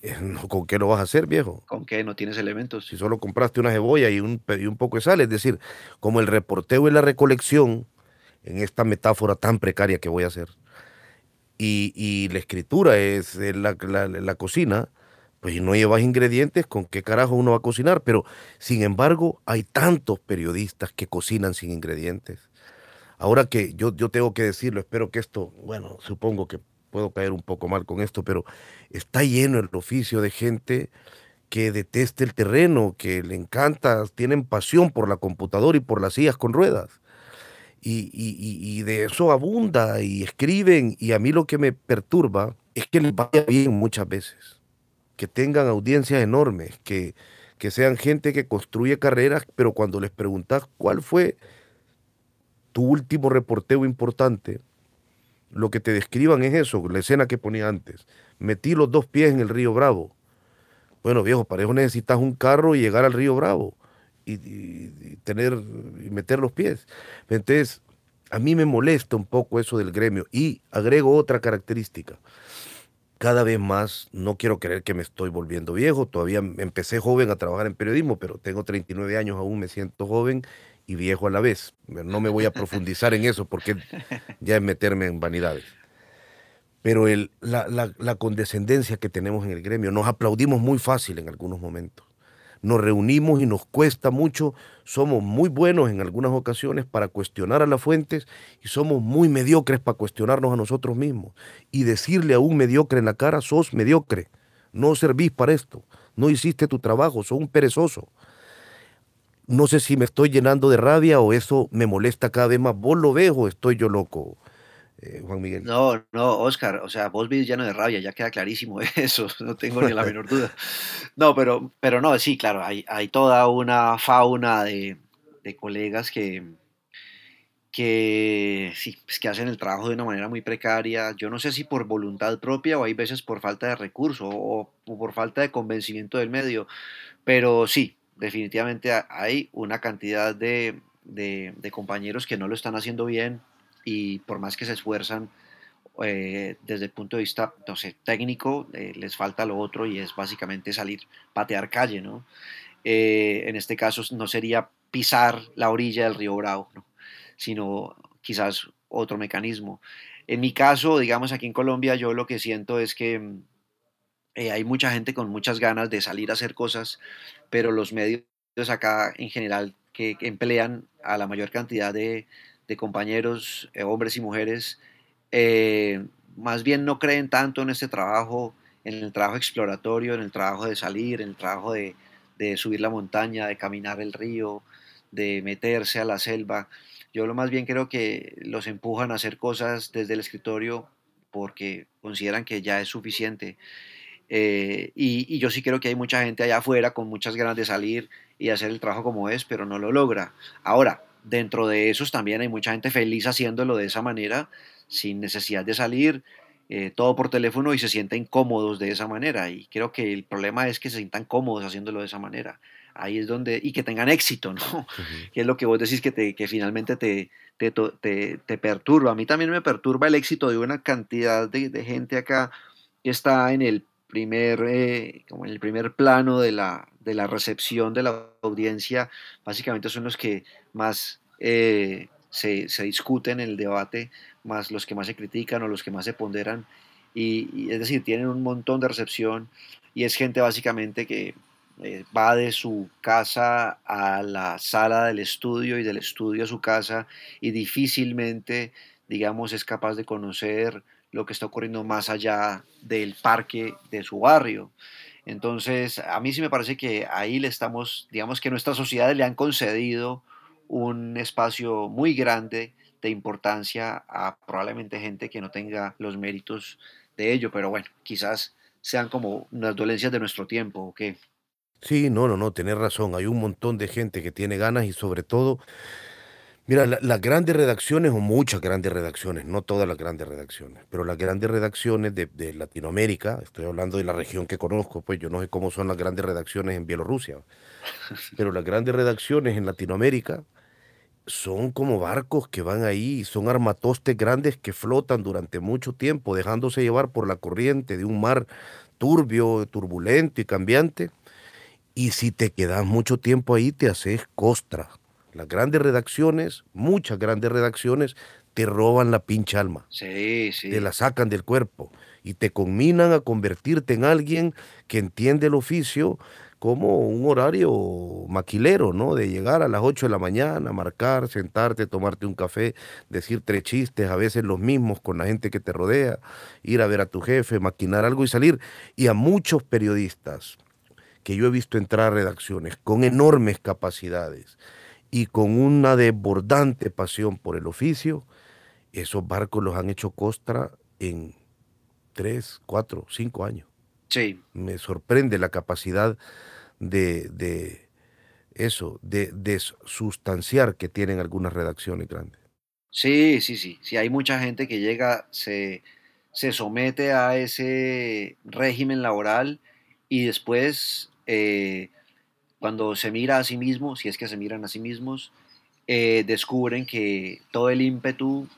Eh, ¿Con qué lo vas a hacer, viejo? ¿Con qué? No tienes elementos. Si solo compraste una cebolla y un, un poco de sal, es decir, como el reporteo y la recolección, en esta metáfora tan precaria que voy a hacer, y, la escritura es la, la, cocina, pues no llevas ingredientes, ¿con qué carajo uno va a cocinar? Pero, sin embargo, hay tantos periodistas que cocinan sin ingredientes Ahora que yo, yo tengo que decirlo, espero que esto, bueno, supongo que puedo caer un poco mal con esto, pero está lleno el oficio de gente que deteste el terreno, que le encanta, tienen pasión por la computadora y por las sillas con ruedas. Y, y, de eso abunda y escriben y a mí lo que me perturba es que les vaya bien muchas veces, que tengan audiencias enormes, que, que sean gente que construye carreras, pero cuando les preguntas cuál fue tu último reporteo importante, lo que te describan es eso, la escena que ponía antes. Metí los dos pies en el río Bravo. Bueno, viejo, para eso necesitas un carro y llegar al río Bravo y, tener y meter los pies. Entonces, a mí me molesta un poco eso del gremio y agrego otra característica. Cada vez más, no quiero creer que me estoy volviendo viejo, todavía empecé joven a trabajar en periodismo, pero tengo 39 años, aún me siento joven y viejo a la vez. No me voy a profundizar en eso porque ya es meterme en vanidades. Pero el, la, la, condescendencia que tenemos en el gremio, nos aplaudimos muy fácil en algunos momentos. Nos reunimos y nos cuesta mucho, somos muy buenos en algunas ocasiones para cuestionar a las fuentes y somos muy mediocres para cuestionarnos a nosotros mismos. Y decirle a un mediocre en la cara, sos mediocre, no servís para esto, no hiciste tu trabajo, sos un perezoso. No sé si me estoy llenando de rabia o eso me molesta cada vez más. ¿Vos lo ves o estoy yo loco? Eh, Juan Miguel. No, no, Oscar, o sea, vos vivís lleno de rabia, ya queda clarísimo eso, no tengo ni la menor duda. No, pero, pero no, sí, claro, hay, hay toda una fauna de, de colegas que, que, sí, pues que hacen el trabajo de una manera muy precaria. Yo no sé si por voluntad propia o hay veces por falta de recursos o, o por falta de convencimiento del medio, pero sí, definitivamente hay una cantidad de, de, de compañeros que no lo están haciendo bien y por más que se esfuerzan eh, desde el punto de vista, no sé, técnico, eh, les falta lo otro y es básicamente salir, patear calle, ¿no? Eh, en este caso no sería pisar la orilla del río Bravo, ¿no? sino quizás otro mecanismo. En mi caso, digamos aquí en Colombia, yo lo que siento es que eh, hay mucha gente con muchas ganas de salir a hacer cosas, pero los medios acá en general que emplean a la mayor cantidad de, de compañeros, eh, hombres y mujeres, eh, más bien no creen tanto en este trabajo, en el trabajo exploratorio, en el trabajo de salir, en el trabajo de, de subir la montaña, de caminar el río, de meterse a la selva. Yo lo más bien creo que los empujan a hacer cosas desde el escritorio porque consideran que ya es suficiente. Eh, y, y, yo sí creo que hay mucha gente allá afuera con muchas ganas de salir y hacer el trabajo como es, pero no lo logra. Ahora, dentro de esos también hay mucha gente feliz haciéndolo de esa manera, sin necesidad de salir, eh, todo por teléfono y se sienten cómodos de esa manera. Y creo que el problema es que se sientan cómodos haciéndolo de esa manera. Ahí es donde, y que tengan éxito, ¿no? Uh -huh. Que es lo que vos decís que, te, que finalmente te, te, te, te, perturba. A mí también me perturba el éxito de una cantidad de, de gente acá que está en el primer, eh, como en el primer plano de la, de la recepción de la audiencia. Básicamente son los que más eh, se, se, discuten en el debate, más los que más se critican o los que más se ponderan. Y, es decir, tienen un montón de recepción y es gente básicamente que eh, va de su casa a la sala del estudio y del estudio a su casa y difícilmente, digamos, es capaz de conocer lo que está ocurriendo más allá del parque de su barrio. Entonces, a mí sí me parece que ahí le estamos, digamos que nuestras sociedades le han concedido un espacio muy grande de importancia a probablemente gente que no tenga los méritos de ello, pero bueno, quizás sean como las dolencias de nuestro tiempo, ¿o qué? Sí, no, no, no, tenés razón. Hay un montón de gente que tiene ganas y sobre todo, mira, la, las grandes redacciones o muchas grandes redacciones, no todas las grandes redacciones, pero las grandes redacciones de, de, Latinoamérica, estoy hablando de la región que conozco, pues yo no sé cómo son las grandes redacciones en Bielorrusia, pero las grandes redacciones en Latinoamérica son como barcos que van ahí, son armatostes grandes que flotan durante mucho tiempo, dejándose llevar por la corriente de un mar turbio, turbulento y cambiante. Y si te quedas mucho tiempo ahí, te haces costra. Las grandes redacciones, muchas grandes redacciones, te roban la pincha alma. Sí, sí. Te la sacan del cuerpo y te combinan a convertirte en alguien que entiende el oficio como un horario maquilero, ¿no? De llegar a las 8 de la mañana, marcar, sentarte, tomarte un café, decir tres chistes, a veces los mismos con la gente que te rodea, ir a ver a tu jefe, maquinar algo y salir. Y a muchos periodistas que yo he visto entrar a redacciones con enormes capacidades y con una desbordante pasión por el oficio, esos barcos los han hecho costra en tres, cuatro, cinco años. Sí. Me sorprende la capacidad de, de eso, de, de, sustanciar que tienen algunas redacciones grandes. Sí, sí, sí. Sí, hay mucha gente que llega, se, se somete a ese régimen laboral y después, eh, cuando se mira a sí mismo, si es que se miran a sí mismos, eh, descubren que todo el ímpetu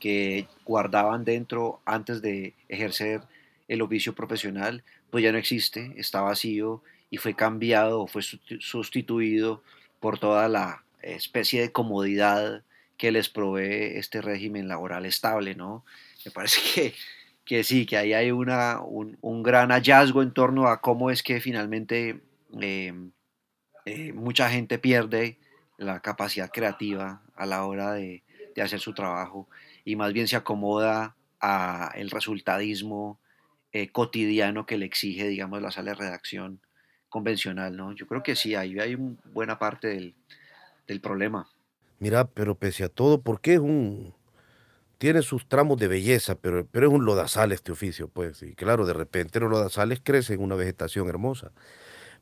que guardaban dentro antes de ejercer el oficio profesional, pues ya no existe, está vacío y fue cambiado o fue sustituido por toda la especie de comodidad que les provee este régimen laboral estable, ¿no? Me parece que, que sí, que ahí hay una, un, un, gran hallazgo en torno a cómo es que finalmente eh, eh, mucha gente pierde la capacidad creativa a la hora de, hacer su trabajo y más bien se acomoda a el resultadismo eh, cotidiano que le exige, digamos, la sala de redacción convencional, ¿no? Yo creo que sí, ahí hay buena parte del, problema. Mira, pero pese a todo, ¿por qué es un... Tiene sus tramos de belleza, pero, pero es un lodazal este oficio, pues. Y claro, de repente los lodazales crecen en una vegetación hermosa.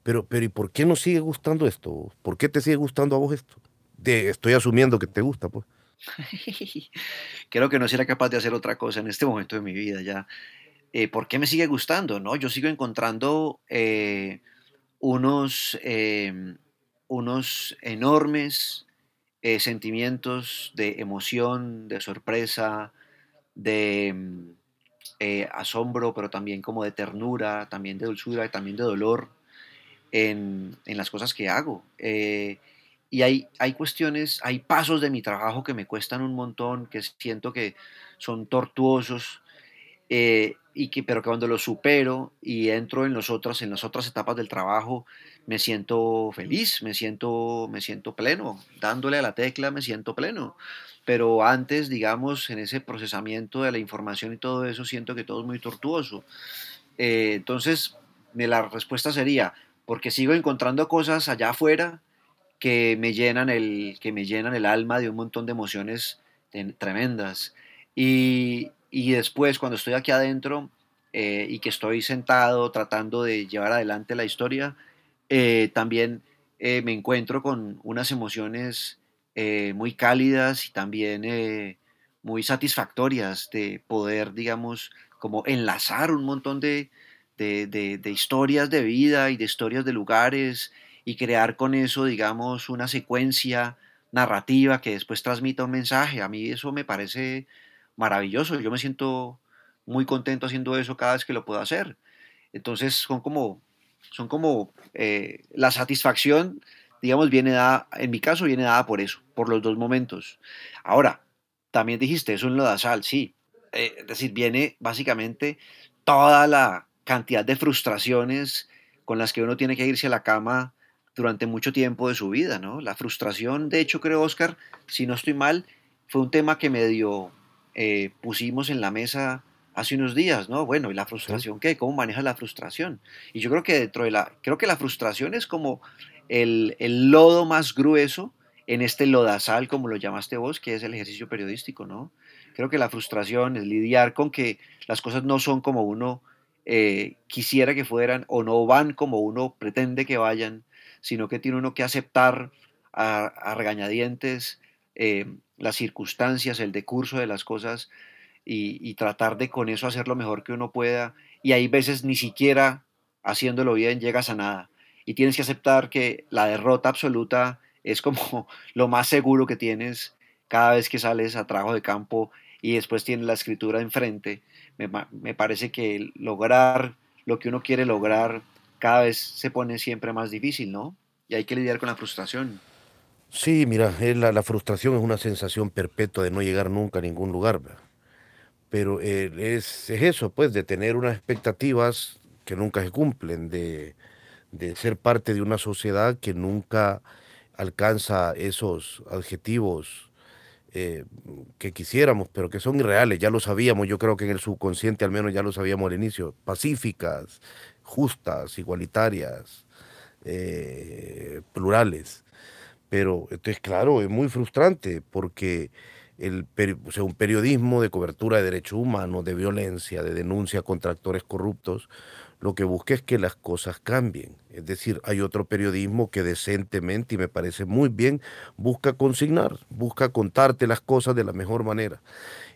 Pero, pero ¿y por qué nos sigue gustando esto? ¿Por qué te sigue gustando a vos esto? estoy asumiendo que te gusta, pues. Creo que no será capaz de hacer otra cosa en este momento de mi vida ya. Eh, ¿Por qué me sigue gustando? No, yo sigo encontrando eh, unos, em, unos enormes eh, sentimientos de emoción, de sorpresa, de eh, asombro, pero también como de ternura, también de dulzura y también de dolor en, las cosas que hago. Eh, y hay, hay cuestiones, hay pasos de mi trabajo que me cuestan un montón, que siento que son tortuosos, y que, pero que cuando los supero y entro en, los otros, en las otras etapas del trabajo, me siento feliz, me siento, me siento pleno, dándole a la tecla me siento pleno. Pero antes, digamos, en ese procesamiento de la información y todo eso, siento que todo es muy tortuoso. Eh, entonces, la respuesta sería, porque sigo encontrando cosas allá afuera que me llenan el, que me llenan el alma de un montón de emociones tremendas. Y, y después, cuando estoy aquí adentro eh, y que estoy sentado tratando de llevar adelante la historia, eh, también eh, me encuentro con unas emociones eh, muy cálidas y también muy satisfactorias de poder, digamos, como enlazar un montón de, de, historias de vida y de historias de lugares y crear con eso, digamos, una secuencia narrativa que después transmita un mensaje. A mí eso me parece maravilloso. Yo me siento muy contento haciendo eso cada vez que lo puedo hacer. Entonces son como son como eh, la satisfacción, digamos, viene dada, en mi caso viene dada por eso, por los dos momentos. Ahora, también dijiste eso en lo de sal, sí. Eh, es decir, viene básicamente toda la cantidad de frustraciones con las que uno tiene que irse a la cama durante mucho tiempo de su vida, ¿no? La frustración, de hecho, creo, Oscar, si no estoy mal, fue un tema que medio eh, pusimos en la mesa hace unos días, ¿no? Bueno, ¿y la frustración qué? ¿Cómo manejas la frustración? Y yo creo que dentro de la, creo que la frustración es como el, el lodo más grueso en este lodazal, como lo llamaste vos, que es el ejercicio periodístico, ¿no? Creo que la frustración es lidiar con que las cosas no son como uno eh, quisiera que fueran o no van como uno pretende que vayan, sino que tiene uno que aceptar a, regañadientes eh, las circunstancias, el decurso de las cosas y, tratar de con eso hacer lo mejor que uno pueda. Y hay veces ni siquiera haciéndolo bien llegas a nada. Y tienes que aceptar que la derrota absoluta es como lo más seguro que tienes cada vez que sales a trabajo de campo y después tienes la escritura enfrente. Me, me parece que lograr lo que uno quiere lograr cada vez se pone siempre más difícil, ¿no? Y hay que lidiar con la frustración. Sí, mira, la, la frustración es una sensación perpetua de no llegar nunca a ningún lugar pero eh, es, eso, pues, de tener unas expectativas que nunca se cumplen, de, ser parte de una sociedad que nunca alcanza esos adjetivos eh, que quisiéramos, pero que son irreales, ya lo sabíamos, yo creo que en el subconsciente al menos ya lo sabíamos al inicio, pacíficas, justas, igualitarias, eh, plurales. Pero entonces, claro, es muy frustrante porque el, o sea, un periodismo de cobertura de derechos humanos, de violencia, de denuncia contra actores corruptos, lo que busca es que las cosas cambien. Es decir, hay otro periodismo que decentemente, y me parece muy bien, busca consignar, busca contarte las cosas de la mejor manera.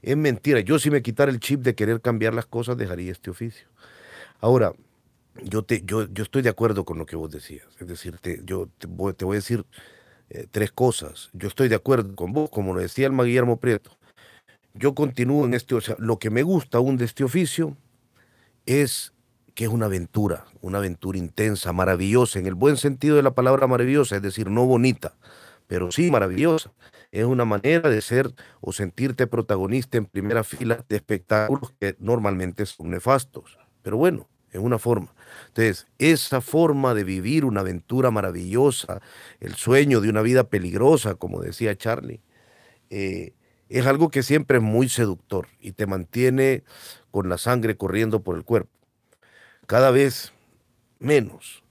Es mentira, yo si me quitara el chip de querer cambiar las cosas, dejaría este oficio. Ahora, yo, te, yo, yo estoy de acuerdo con lo que vos decías. Es decir, yo te voy, te voy a decir eh, tres cosas. Yo estoy de acuerdo con vos, como lo decía el Guillermo Prieto. Yo continúo en este, o sea, lo que me gusta aún de este oficio es que es una aventura, una aventura intensa, maravillosa, en el buen sentido de la palabra maravillosa, es decir, no bonita, pero sí maravillosa. Es una manera de ser o sentirte protagonista en primera fila de espectáculos que normalmente son nefastos. Pero bueno, es una forma. Entonces, esa forma de vivir una aventura maravillosa, el sueño de una vida peligrosa, como decía Charlie, eh, es algo que siempre es muy seductor y te mantiene con la sangre corriendo por el cuerpo. Cada vez menos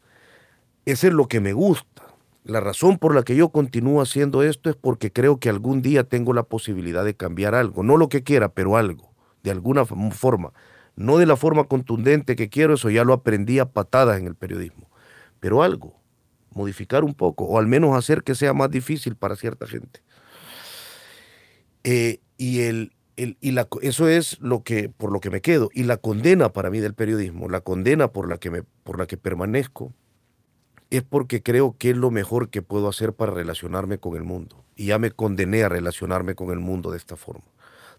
Ese es lo que me gusta. La razón por la que yo continúo haciendo esto es porque creo que algún día tengo la posibilidad de cambiar algo, no lo que quiera, pero algo, de alguna forma. No de la forma contundente que quiero, eso ya lo aprendí a patadas en el periodismo, pero algo, modificar un poco, o al menos hacer que sea más difícil para cierta gente. Eh, y el, y la, eso es lo que, por lo que me quedo. Y la condena para mí del periodismo, la condena por la que, me, por la que permanezco, es porque creo que es lo mejor que puedo hacer para relacionarme con el mundo. Y ya me condené a relacionarme con el mundo de esta forma.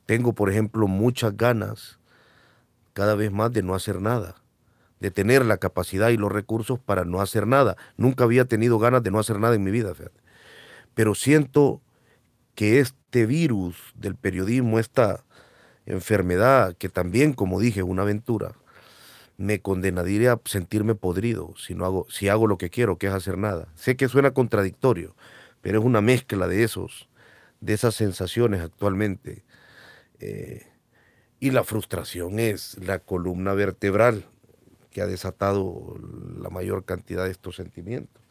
Tengo, por ejemplo, muchas ganas cada vez más de no hacer nada, de tener la capacidad y los recursos para no hacer nada. Nunca había tenido ganas de no hacer nada en mi vida, pero siento que este virus del periodismo, esta enfermedad, que también, como dije, es una aventura, me condenaría a sentirme podrido si, no hago, si hago lo que quiero, que es hacer nada. Sé que suena contradictorio, pero es una mezcla de esos, de esas sensaciones actualmente. Eh, y la frustración es la columna vertebral que ha desatado la mayor cantidad de estos sentimientos.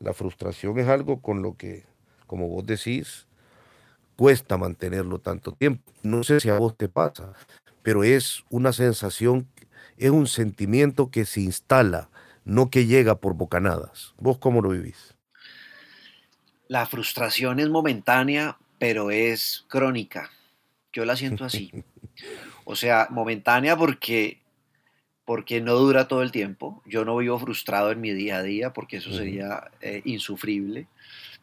La frustración es algo con lo que, como vos decís, cuesta mantenerlo tanto tiempo. No sé si a vos te pasa, pero es una sensación, es un sentimiento que se instala, no que llega por bocanadas. ¿Vos cómo lo vivís? La frustración es momentánea, pero es crónica. Yo la siento así. O sea, momentánea porque porque no dura todo el tiempo. Yo no vivo frustrado en mi día a día porque eso sería eh, insufrible,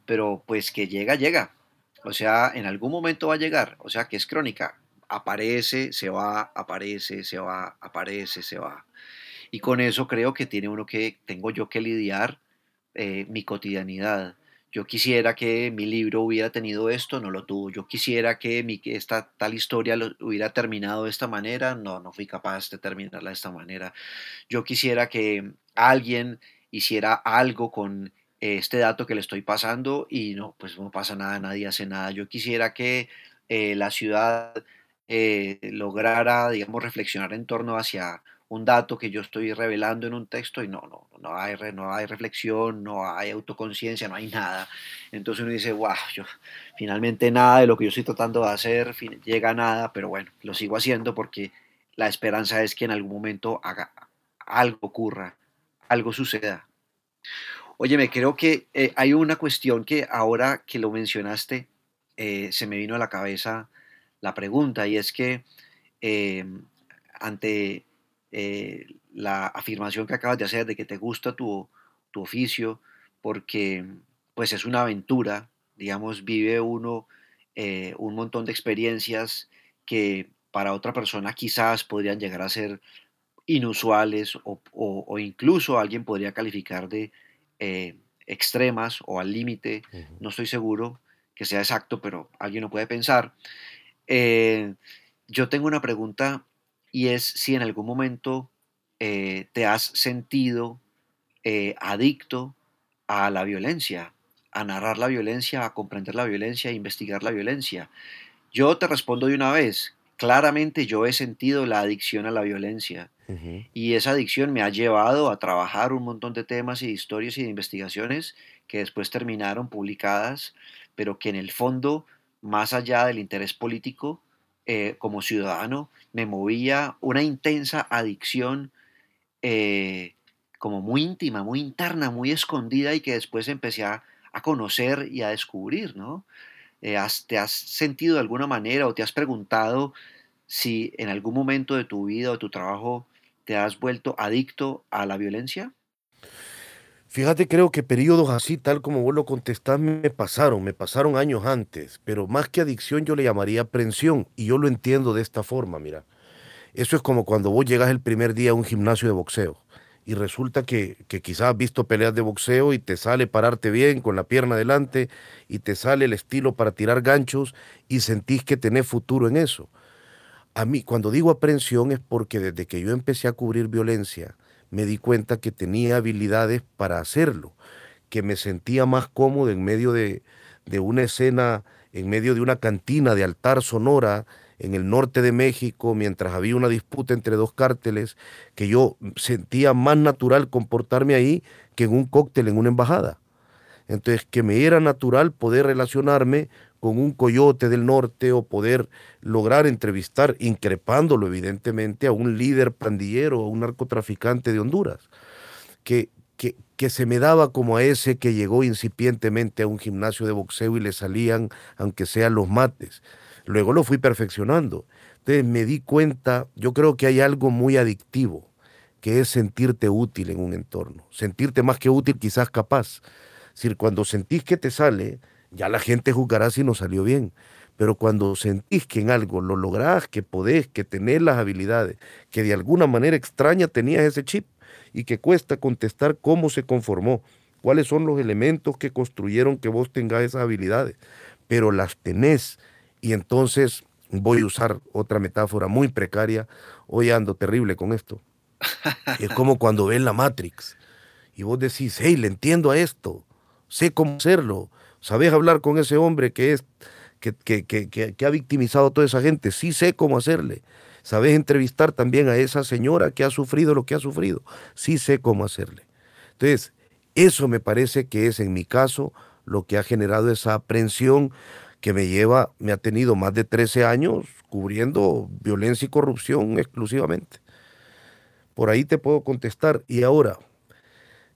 pero pues que llega, llega. O sea, en algún momento va a llegar. O sea, que es crónica. Aparece, se va, aparece, se va, aparece, se va. Y con eso creo que tiene uno que, tengo yo que lidiar eh, mi cotidianidad. Yo quisiera que mi libro hubiera tenido esto, no lo tuvo. Yo quisiera que esta tal historia lo, hubiera terminado de esta manera, no, no fui capaz de terminarla de esta manera. Yo quisiera que alguien hiciera algo con este dato que le estoy pasando y no, pues no pasa nada, nadie hace nada. Yo quisiera que eh, la ciudad eh, lograra, digamos, reflexionar en torno hacia un dato que yo estoy revelando en un texto y no, no, no hay, no hay reflexión, no hay autoconciencia, no hay nada. Entonces uno dice, wow, yo finalmente nada de lo que yo estoy tratando de hacer llega a nada, pero bueno, lo sigo haciendo porque la esperanza es que en algún momento haga, algo ocurra, algo suceda. Óyeme, creo que eh, hay una cuestión que ahora que lo mencionaste, eh, se me vino a la cabeza la pregunta y es que em, ante eh, la afirmación que acabas de hacer de que te gusta tu, tu, oficio, porque pues es una aventura, digamos, vive uno un montón de experiencias que para otra persona quizás podrían llegar a ser inusuales o, o incluso alguien podría calificar de eh, extremas o al límite, no estoy seguro que sea exacto, pero alguien lo puede pensar. Eh, yo tengo una pregunta y es si en algún momento eh, te has sentido adicto a la violencia, a narrar la violencia, a comprender la violencia, a investigar la violencia. Yo te respondo de una vez, claramente yo he sentido la adicción a la violencia y esa adicción me ha llevado a trabajar un montón de temas y de historias y de investigaciones que después terminaron publicadas, pero que en el fondo, más allá del interés político, eh, como ciudadano, me movía una intensa adicción eh, como muy íntima, muy interna, muy escondida y que después empecé a, conocer y a descubrir, ¿no? Eh, ¿Te has sentido de alguna manera o te has preguntado si en algún momento de tu vida o tu trabajo te has vuelto adicto a la violencia? Fíjate, creo que periodos así, tal como vos lo contestás, me pasaron, me pasaron años antes, pero más que adicción yo le llamaría aprensión y yo lo entiendo de esta forma, mira. Eso es como cuando vos llegas el primer día a un gimnasio de boxeo y resulta que, que quizás has visto peleas de boxeo y te sale pararte bien con la pierna adelante y te sale el estilo para tirar ganchos y sentís que tenés futuro en eso a mí, cuando digo aprensión es porque desde que yo empecé a cubrir violencia, me di cuenta que tenía habilidades para hacerlo, que me sentía más cómodo en medio de, de una escena, en medio de una cantina de altar sonora en el norte de México, mientras había una disputa entre dos cárteles, que yo sentía más natural comportarme ahí que en un cóctel en una embajada. Entonces, que me era natural poder relacionarme con un coyote del norte o poder lograr entrevistar, increpándolo evidentemente, a un líder pandillero o un narcotraficante de Honduras, que, que, que se me daba como a ese que llegó incipientemente a un gimnasio de boxeo y le salían, aunque sean los mates. Luego lo fui perfeccionando. Entonces me di cuenta, yo creo que hay algo muy adictivo, que es sentirte útil en un entorno, sentirte más que útil, quizás capaz. Es decir, cuando sentís que te sale, ya la gente juzgará si no salió bien. Pero cuando sentís que en algo lo lográs, que podés, que tenés las habilidades, que de alguna manera extraña tenías ese chip y que cuesta contestar cómo se conformó, cuáles son los elementos que construyeron que vos tengas esas habilidades, pero las tenés y entonces voy a usar otra metáfora muy precaria, hoy ando terrible con esto. es como cuando ven la Matrix y vos decís, hey, le entiendo a esto, sé cómo hacerlo, sabes hablar con ese hombre que es que, que, que, que, ha victimizado a toda esa gente, sí sé cómo hacerle. Sabes entrevistar también a esa señora que ha sufrido lo que ha sufrido, sí sé cómo hacerle. Entonces, eso me parece que es en mi caso lo que ha generado esa aprensión que me lleva, me ha tenido más de 13 años cubriendo violencia y corrupción exclusivamente. Por ahí te puedo contestar. Y ahora,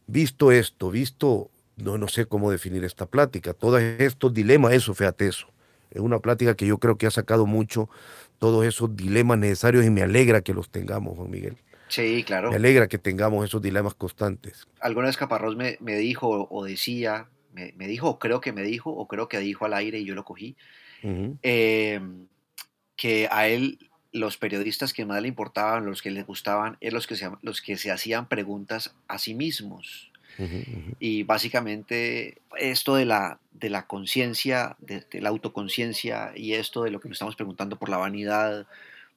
visto esto, visto no, no sé cómo definir esta plática, todos estos dilemas, eso, fíjate eso. Es una plática que yo creo que ha sacado mucho todos esos dilemas necesarios y me alegra que los tengamos, Juan Miguel. Sí, claro. Me alegra que tengamos esos dilemas constantes. Alguna vez Caparrós me, me dijo o decía, me, me, dijo, o creo que me dijo, o creo que dijo al aire y yo lo cogí, eh, que a él los periodistas que más le importaban, los que le gustaban, eran los que se, los que se hacían preguntas a sí mismos. Y básicamente esto de la, de la conciencia, de, la autoconciencia y esto de lo que nos estamos preguntando por la vanidad,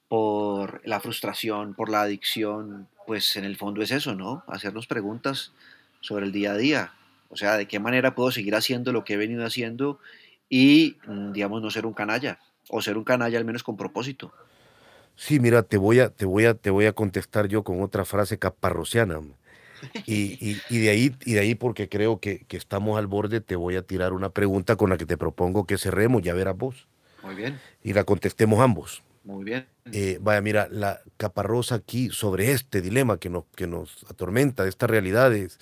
por la frustración, por la adicción, pues en el fondo es eso, ¿no? Hacernos preguntas sobre el día a día. O sea, de qué manera puedo seguir haciendo lo que he venido haciendo y, mm, digamos, no ser un canalla, o ser un canalla al menos con propósito. Sí, mira, te voy a, te voy a, te voy a contestar yo con otra frase caparrociana. Y, de ahí, y de ahí porque creo que, estamos al borde, te voy a tirar una pregunta con la que te propongo que cerremos, ya verás vos. Muy bien. Y la contestemos ambos. Muy bien. Eh, vaya, mira, la caparrosa aquí sobre este dilema que nos, que nos atormenta, de estas realidades,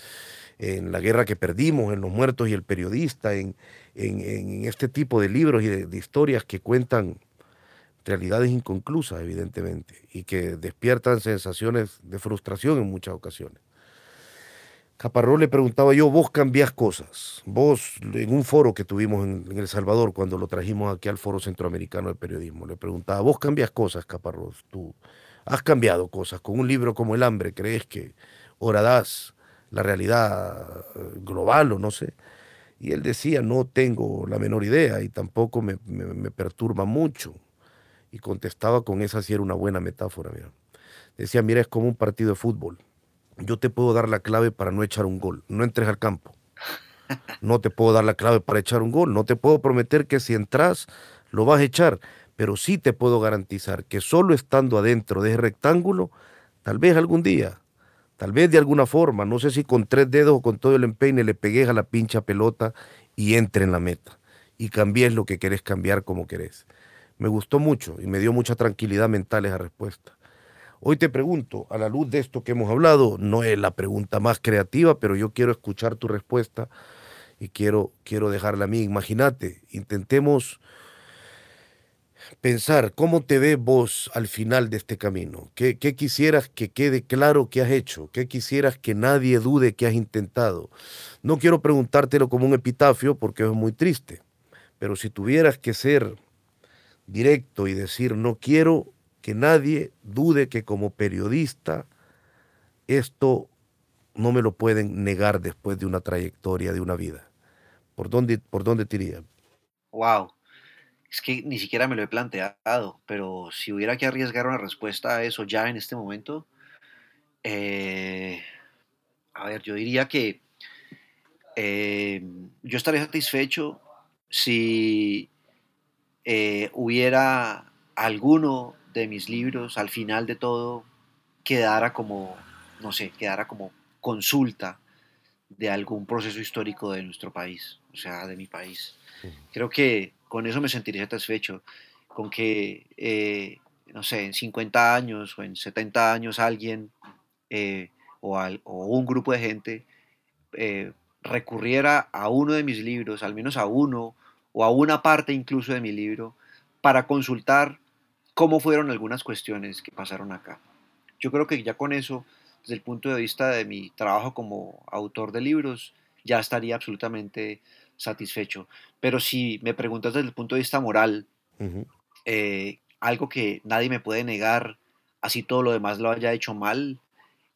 en la guerra que perdimos, en los muertos y el periodista, en, en, este tipo de libros y de historias que cuentan realidades inconclusas, evidentemente, y que despiertan sensaciones de frustración en muchas ocasiones. Caparrós le preguntaba yo, vos cambiás cosas. Vos, en un foro que tuvimos en, El Salvador, cuando lo trajimos aquí al Foro Centroamericano de Periodismo, le preguntaba, vos cambias cosas, Caparrós. Tú has cambiado cosas. Con un libro como El Hambre, ¿crees que das la realidad eh, global o no sé? Y él decía, no tengo la menor idea y tampoco me, me, perturba mucho. Y contestaba con esa si era una buena metáfora. Mira. Decía, mira, es como un partido de fútbol yo te puedo dar la clave para no echar un gol. No entres al campo. No te puedo dar la clave para echar un gol. No te puedo prometer que si entras lo vas a echar. Pero sí te puedo garantizar que solo estando adentro de ese rectángulo, tal vez algún día, tal vez de alguna forma, no sé si con tres dedos o con todo el empeine le pegues a la pincha pelota y entre en la meta. Y cambies lo que querés cambiar como querés. Me gustó mucho y me dio mucha tranquilidad mental esa respuesta. Hoy te pregunto, a la luz de esto que hemos hablado, no es la pregunta más creativa, pero yo quiero escuchar tu respuesta y quiero, quiero dejarla a mí. Imagínate, intentemos pensar cómo te ves vos al final de este camino. ¿Qué, ¿Qué, quisieras que quede claro que has hecho? ¿Qué quisieras que nadie dude que has intentado? No quiero preguntártelo como un epitafio porque es muy triste, pero si tuvieras que ser directo y decir no quiero que nadie dude que como periodista esto no me lo pueden negar después de una trayectoria, de una vida. ¿Por dónde, por dónde te iría? Wow. Es que ni siquiera me lo he planteado, pero si hubiera que arriesgar una respuesta a eso ya en este momento, eh, a ver, yo diría que eh, yo estaría satisfecho si eh, hubiera alguno de mis libros, al final de todo, quedara como, no sé, quedara como consulta de algún proceso histórico de nuestro país, o sea, de mi país. Creo que con eso me sentiría satisfecho, con que, eh, no sé, en 50 años o en 70 años alguien eh, o, un grupo de gente eh, recurriera a uno de mis libros, al menos a uno o a una parte incluso de mi libro, para consultar cómo fueron algunas cuestiones que pasaron acá. Yo creo que ya con eso, desde el punto de vista de mi trabajo como autor de libros, ya estaría absolutamente satisfecho. Pero si me preguntas desde el punto de vista moral, eh, algo que nadie me puede negar, así todo lo demás lo haya hecho mal,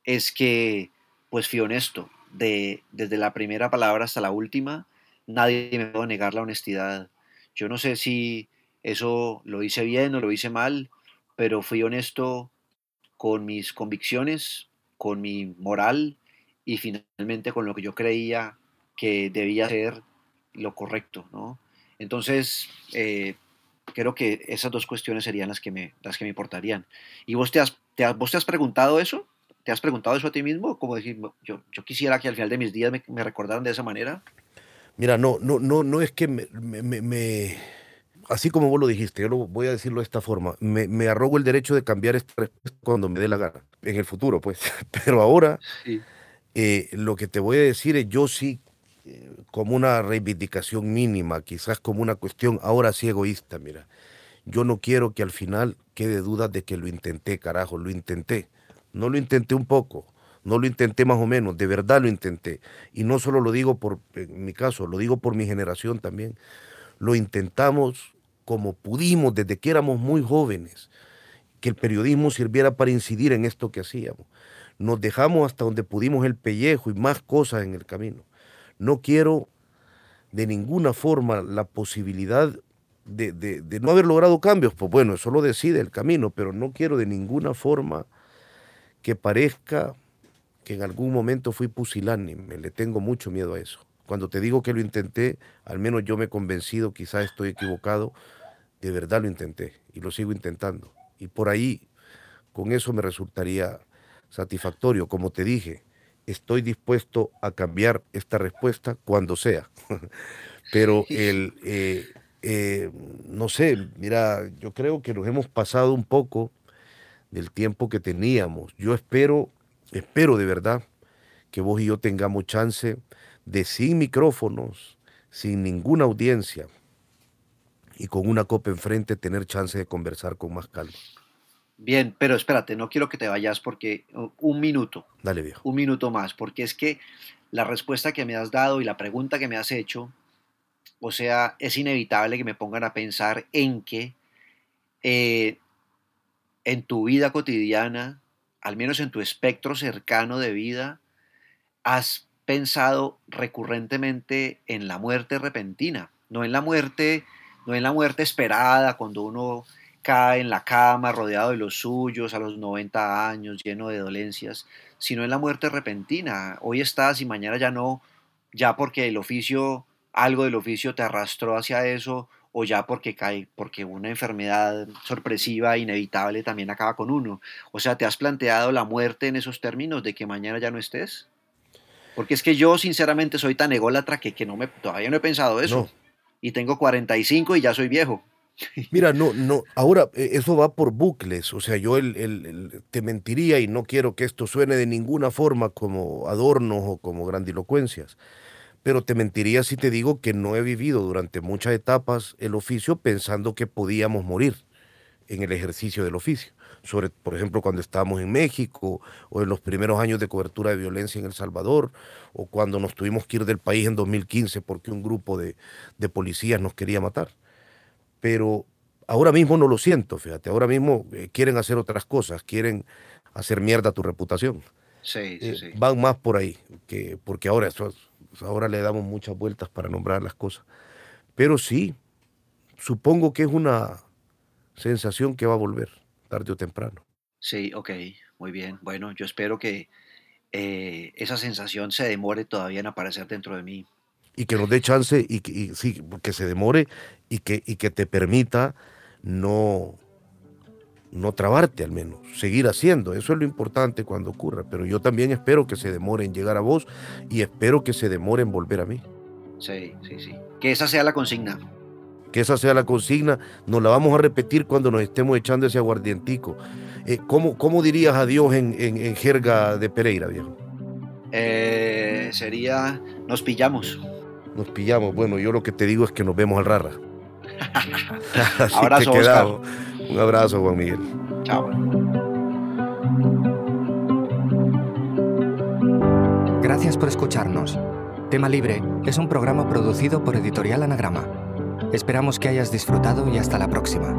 es que pues fui honesto. De, desde la primera palabra hasta la última, nadie me puede negar la honestidad. Yo no sé si eso lo hice bien o lo hice mal, pero fui honesto con mis convicciones, con mi moral y finalmente con lo que yo creía que debía ser lo correcto, ¿no? Entonces, eh, creo que esas dos cuestiones serían las que me, las que me importarían. ¿Y vos te, has, te, vos te has preguntado eso? ¿Te has preguntado eso a ti mismo? Como decir, yo, yo quisiera que al final de mis días me, me recordaran de esa manera. Mira, no, no, no, no es que me, me, así como vos lo dijiste, yo lo voy a decirlo de esta forma, me, arrogo el derecho de cambiar esta respuesta cuando me dé la gana, en el futuro, pues. Pero ahora, eh, lo que te voy a decir es, yo sí, eh, como una reivindicación mínima, quizás como una cuestión ahora sí egoísta, mira, yo no quiero que al final quede duda de que lo intenté, carajo, lo intenté. No lo intenté un poco, no lo intenté más o menos, de verdad lo intenté. Y no solo lo digo por en mi caso, lo digo por mi generación también. Lo intentamos como pudimos desde que éramos muy jóvenes, que el periodismo sirviera para incidir en esto que hacíamos. Nos dejamos hasta donde pudimos el pellejo y más cosas en el camino. No quiero de ninguna forma la posibilidad de, de no haber logrado cambios, pues bueno, eso lo decide el camino, pero no quiero de ninguna forma que parezca que en algún momento fui pusilánime, le tengo mucho miedo a eso. Cuando te digo que lo intenté, al menos yo me he convencido, quizás estoy equivocado, de verdad lo intenté y lo sigo intentando. Y por ahí, con eso me resultaría satisfactorio. Como te dije, estoy dispuesto a cambiar esta respuesta cuando sea. Pero el, eh, eh, no sé, mira, yo creo que nos hemos pasado un poco del tiempo que teníamos. Yo espero, espero de verdad que vos y yo tengamos chance de sin micrófonos, sin ninguna audiencia y con una copa enfrente tener chance de conversar con más calma. Bien, pero espérate, no quiero que te vayas porque un minuto. Dale, viejo. Un minuto más, porque es que la respuesta que me has dado y la pregunta que me has hecho, o sea, es inevitable que me pongan a pensar en que eh, en tu vida cotidiana, al menos en tu espectro cercano de vida, has pensado recurrentemente en la muerte repentina, no en la muerte, no en la muerte esperada cuando uno cae en la cama rodeado de los suyos a los 90 años, lleno de dolencias, sino en la muerte repentina. Hoy estás y mañana ya no, ya porque el oficio, algo del oficio te arrastró hacia eso, o ya porque cae, porque una enfermedad sorpresiva, inevitable, también acaba con uno. O sea, ¿te has planteado la muerte en esos términos de que mañana ya no estés? Porque es que yo sinceramente soy tan ególatra que, que no me, todavía no he pensado eso. Y tengo 45 y ya soy viejo. Mira, no, no, ahora eh, eso va por bucles, o sea, yo el, te mentiría y no quiero que esto suene de ninguna forma como adornos o como grandilocuencias. Pero te mentiría si te digo que no he vivido durante muchas etapas el oficio pensando que podíamos morir en el ejercicio del oficio. Sobre, por ejemplo, cuando estábamos en México o en los primeros años de cobertura de violencia en El Salvador o cuando nos tuvimos que ir del país en 2015 porque un grupo de, policías nos quería matar. Pero ahora mismo no lo siento, fíjate, ahora mismo eh, quieren hacer otras cosas, quieren hacer mierda tu reputación. Sí, sí, eh, sí. Van más por ahí, que, porque ahora eso ahora le damos muchas vueltas para nombrar las cosas. Pero sí, supongo que es una sensación que va a volver, tarde o temprano. Sí, ok, muy bien. Bueno, yo espero que eh, esa sensación se demore todavía en aparecer dentro de mí. Y que nos dé chance y que, sí, que se demore y que, y que te permita no, no trabarte al menos, seguir haciendo. Eso es lo importante cuando ocurra. Pero yo también espero que se demore en llegar a vos y espero que se demore en volver a mí. Sí, sí, sí. Que esa sea la consigna. Que esa sea la consigna. Nos la vamos a repetir cuando nos estemos echando ese aguardientico. Eh, ¿cómo, ¿cómo, dirías adiós en, en, jerga de Pereira, viejo? Eh, sería, nos pillamos. Nos pillamos. Bueno, yo lo que te digo es que nos vemos al rara. abrazo, Oscar. Un abrazo, Juan Miguel. Chao. Gracias por escucharnos. Tema Libre es un programa producido por Editorial Anagrama. Esperamos que hayas disfrutado y hasta la próxima.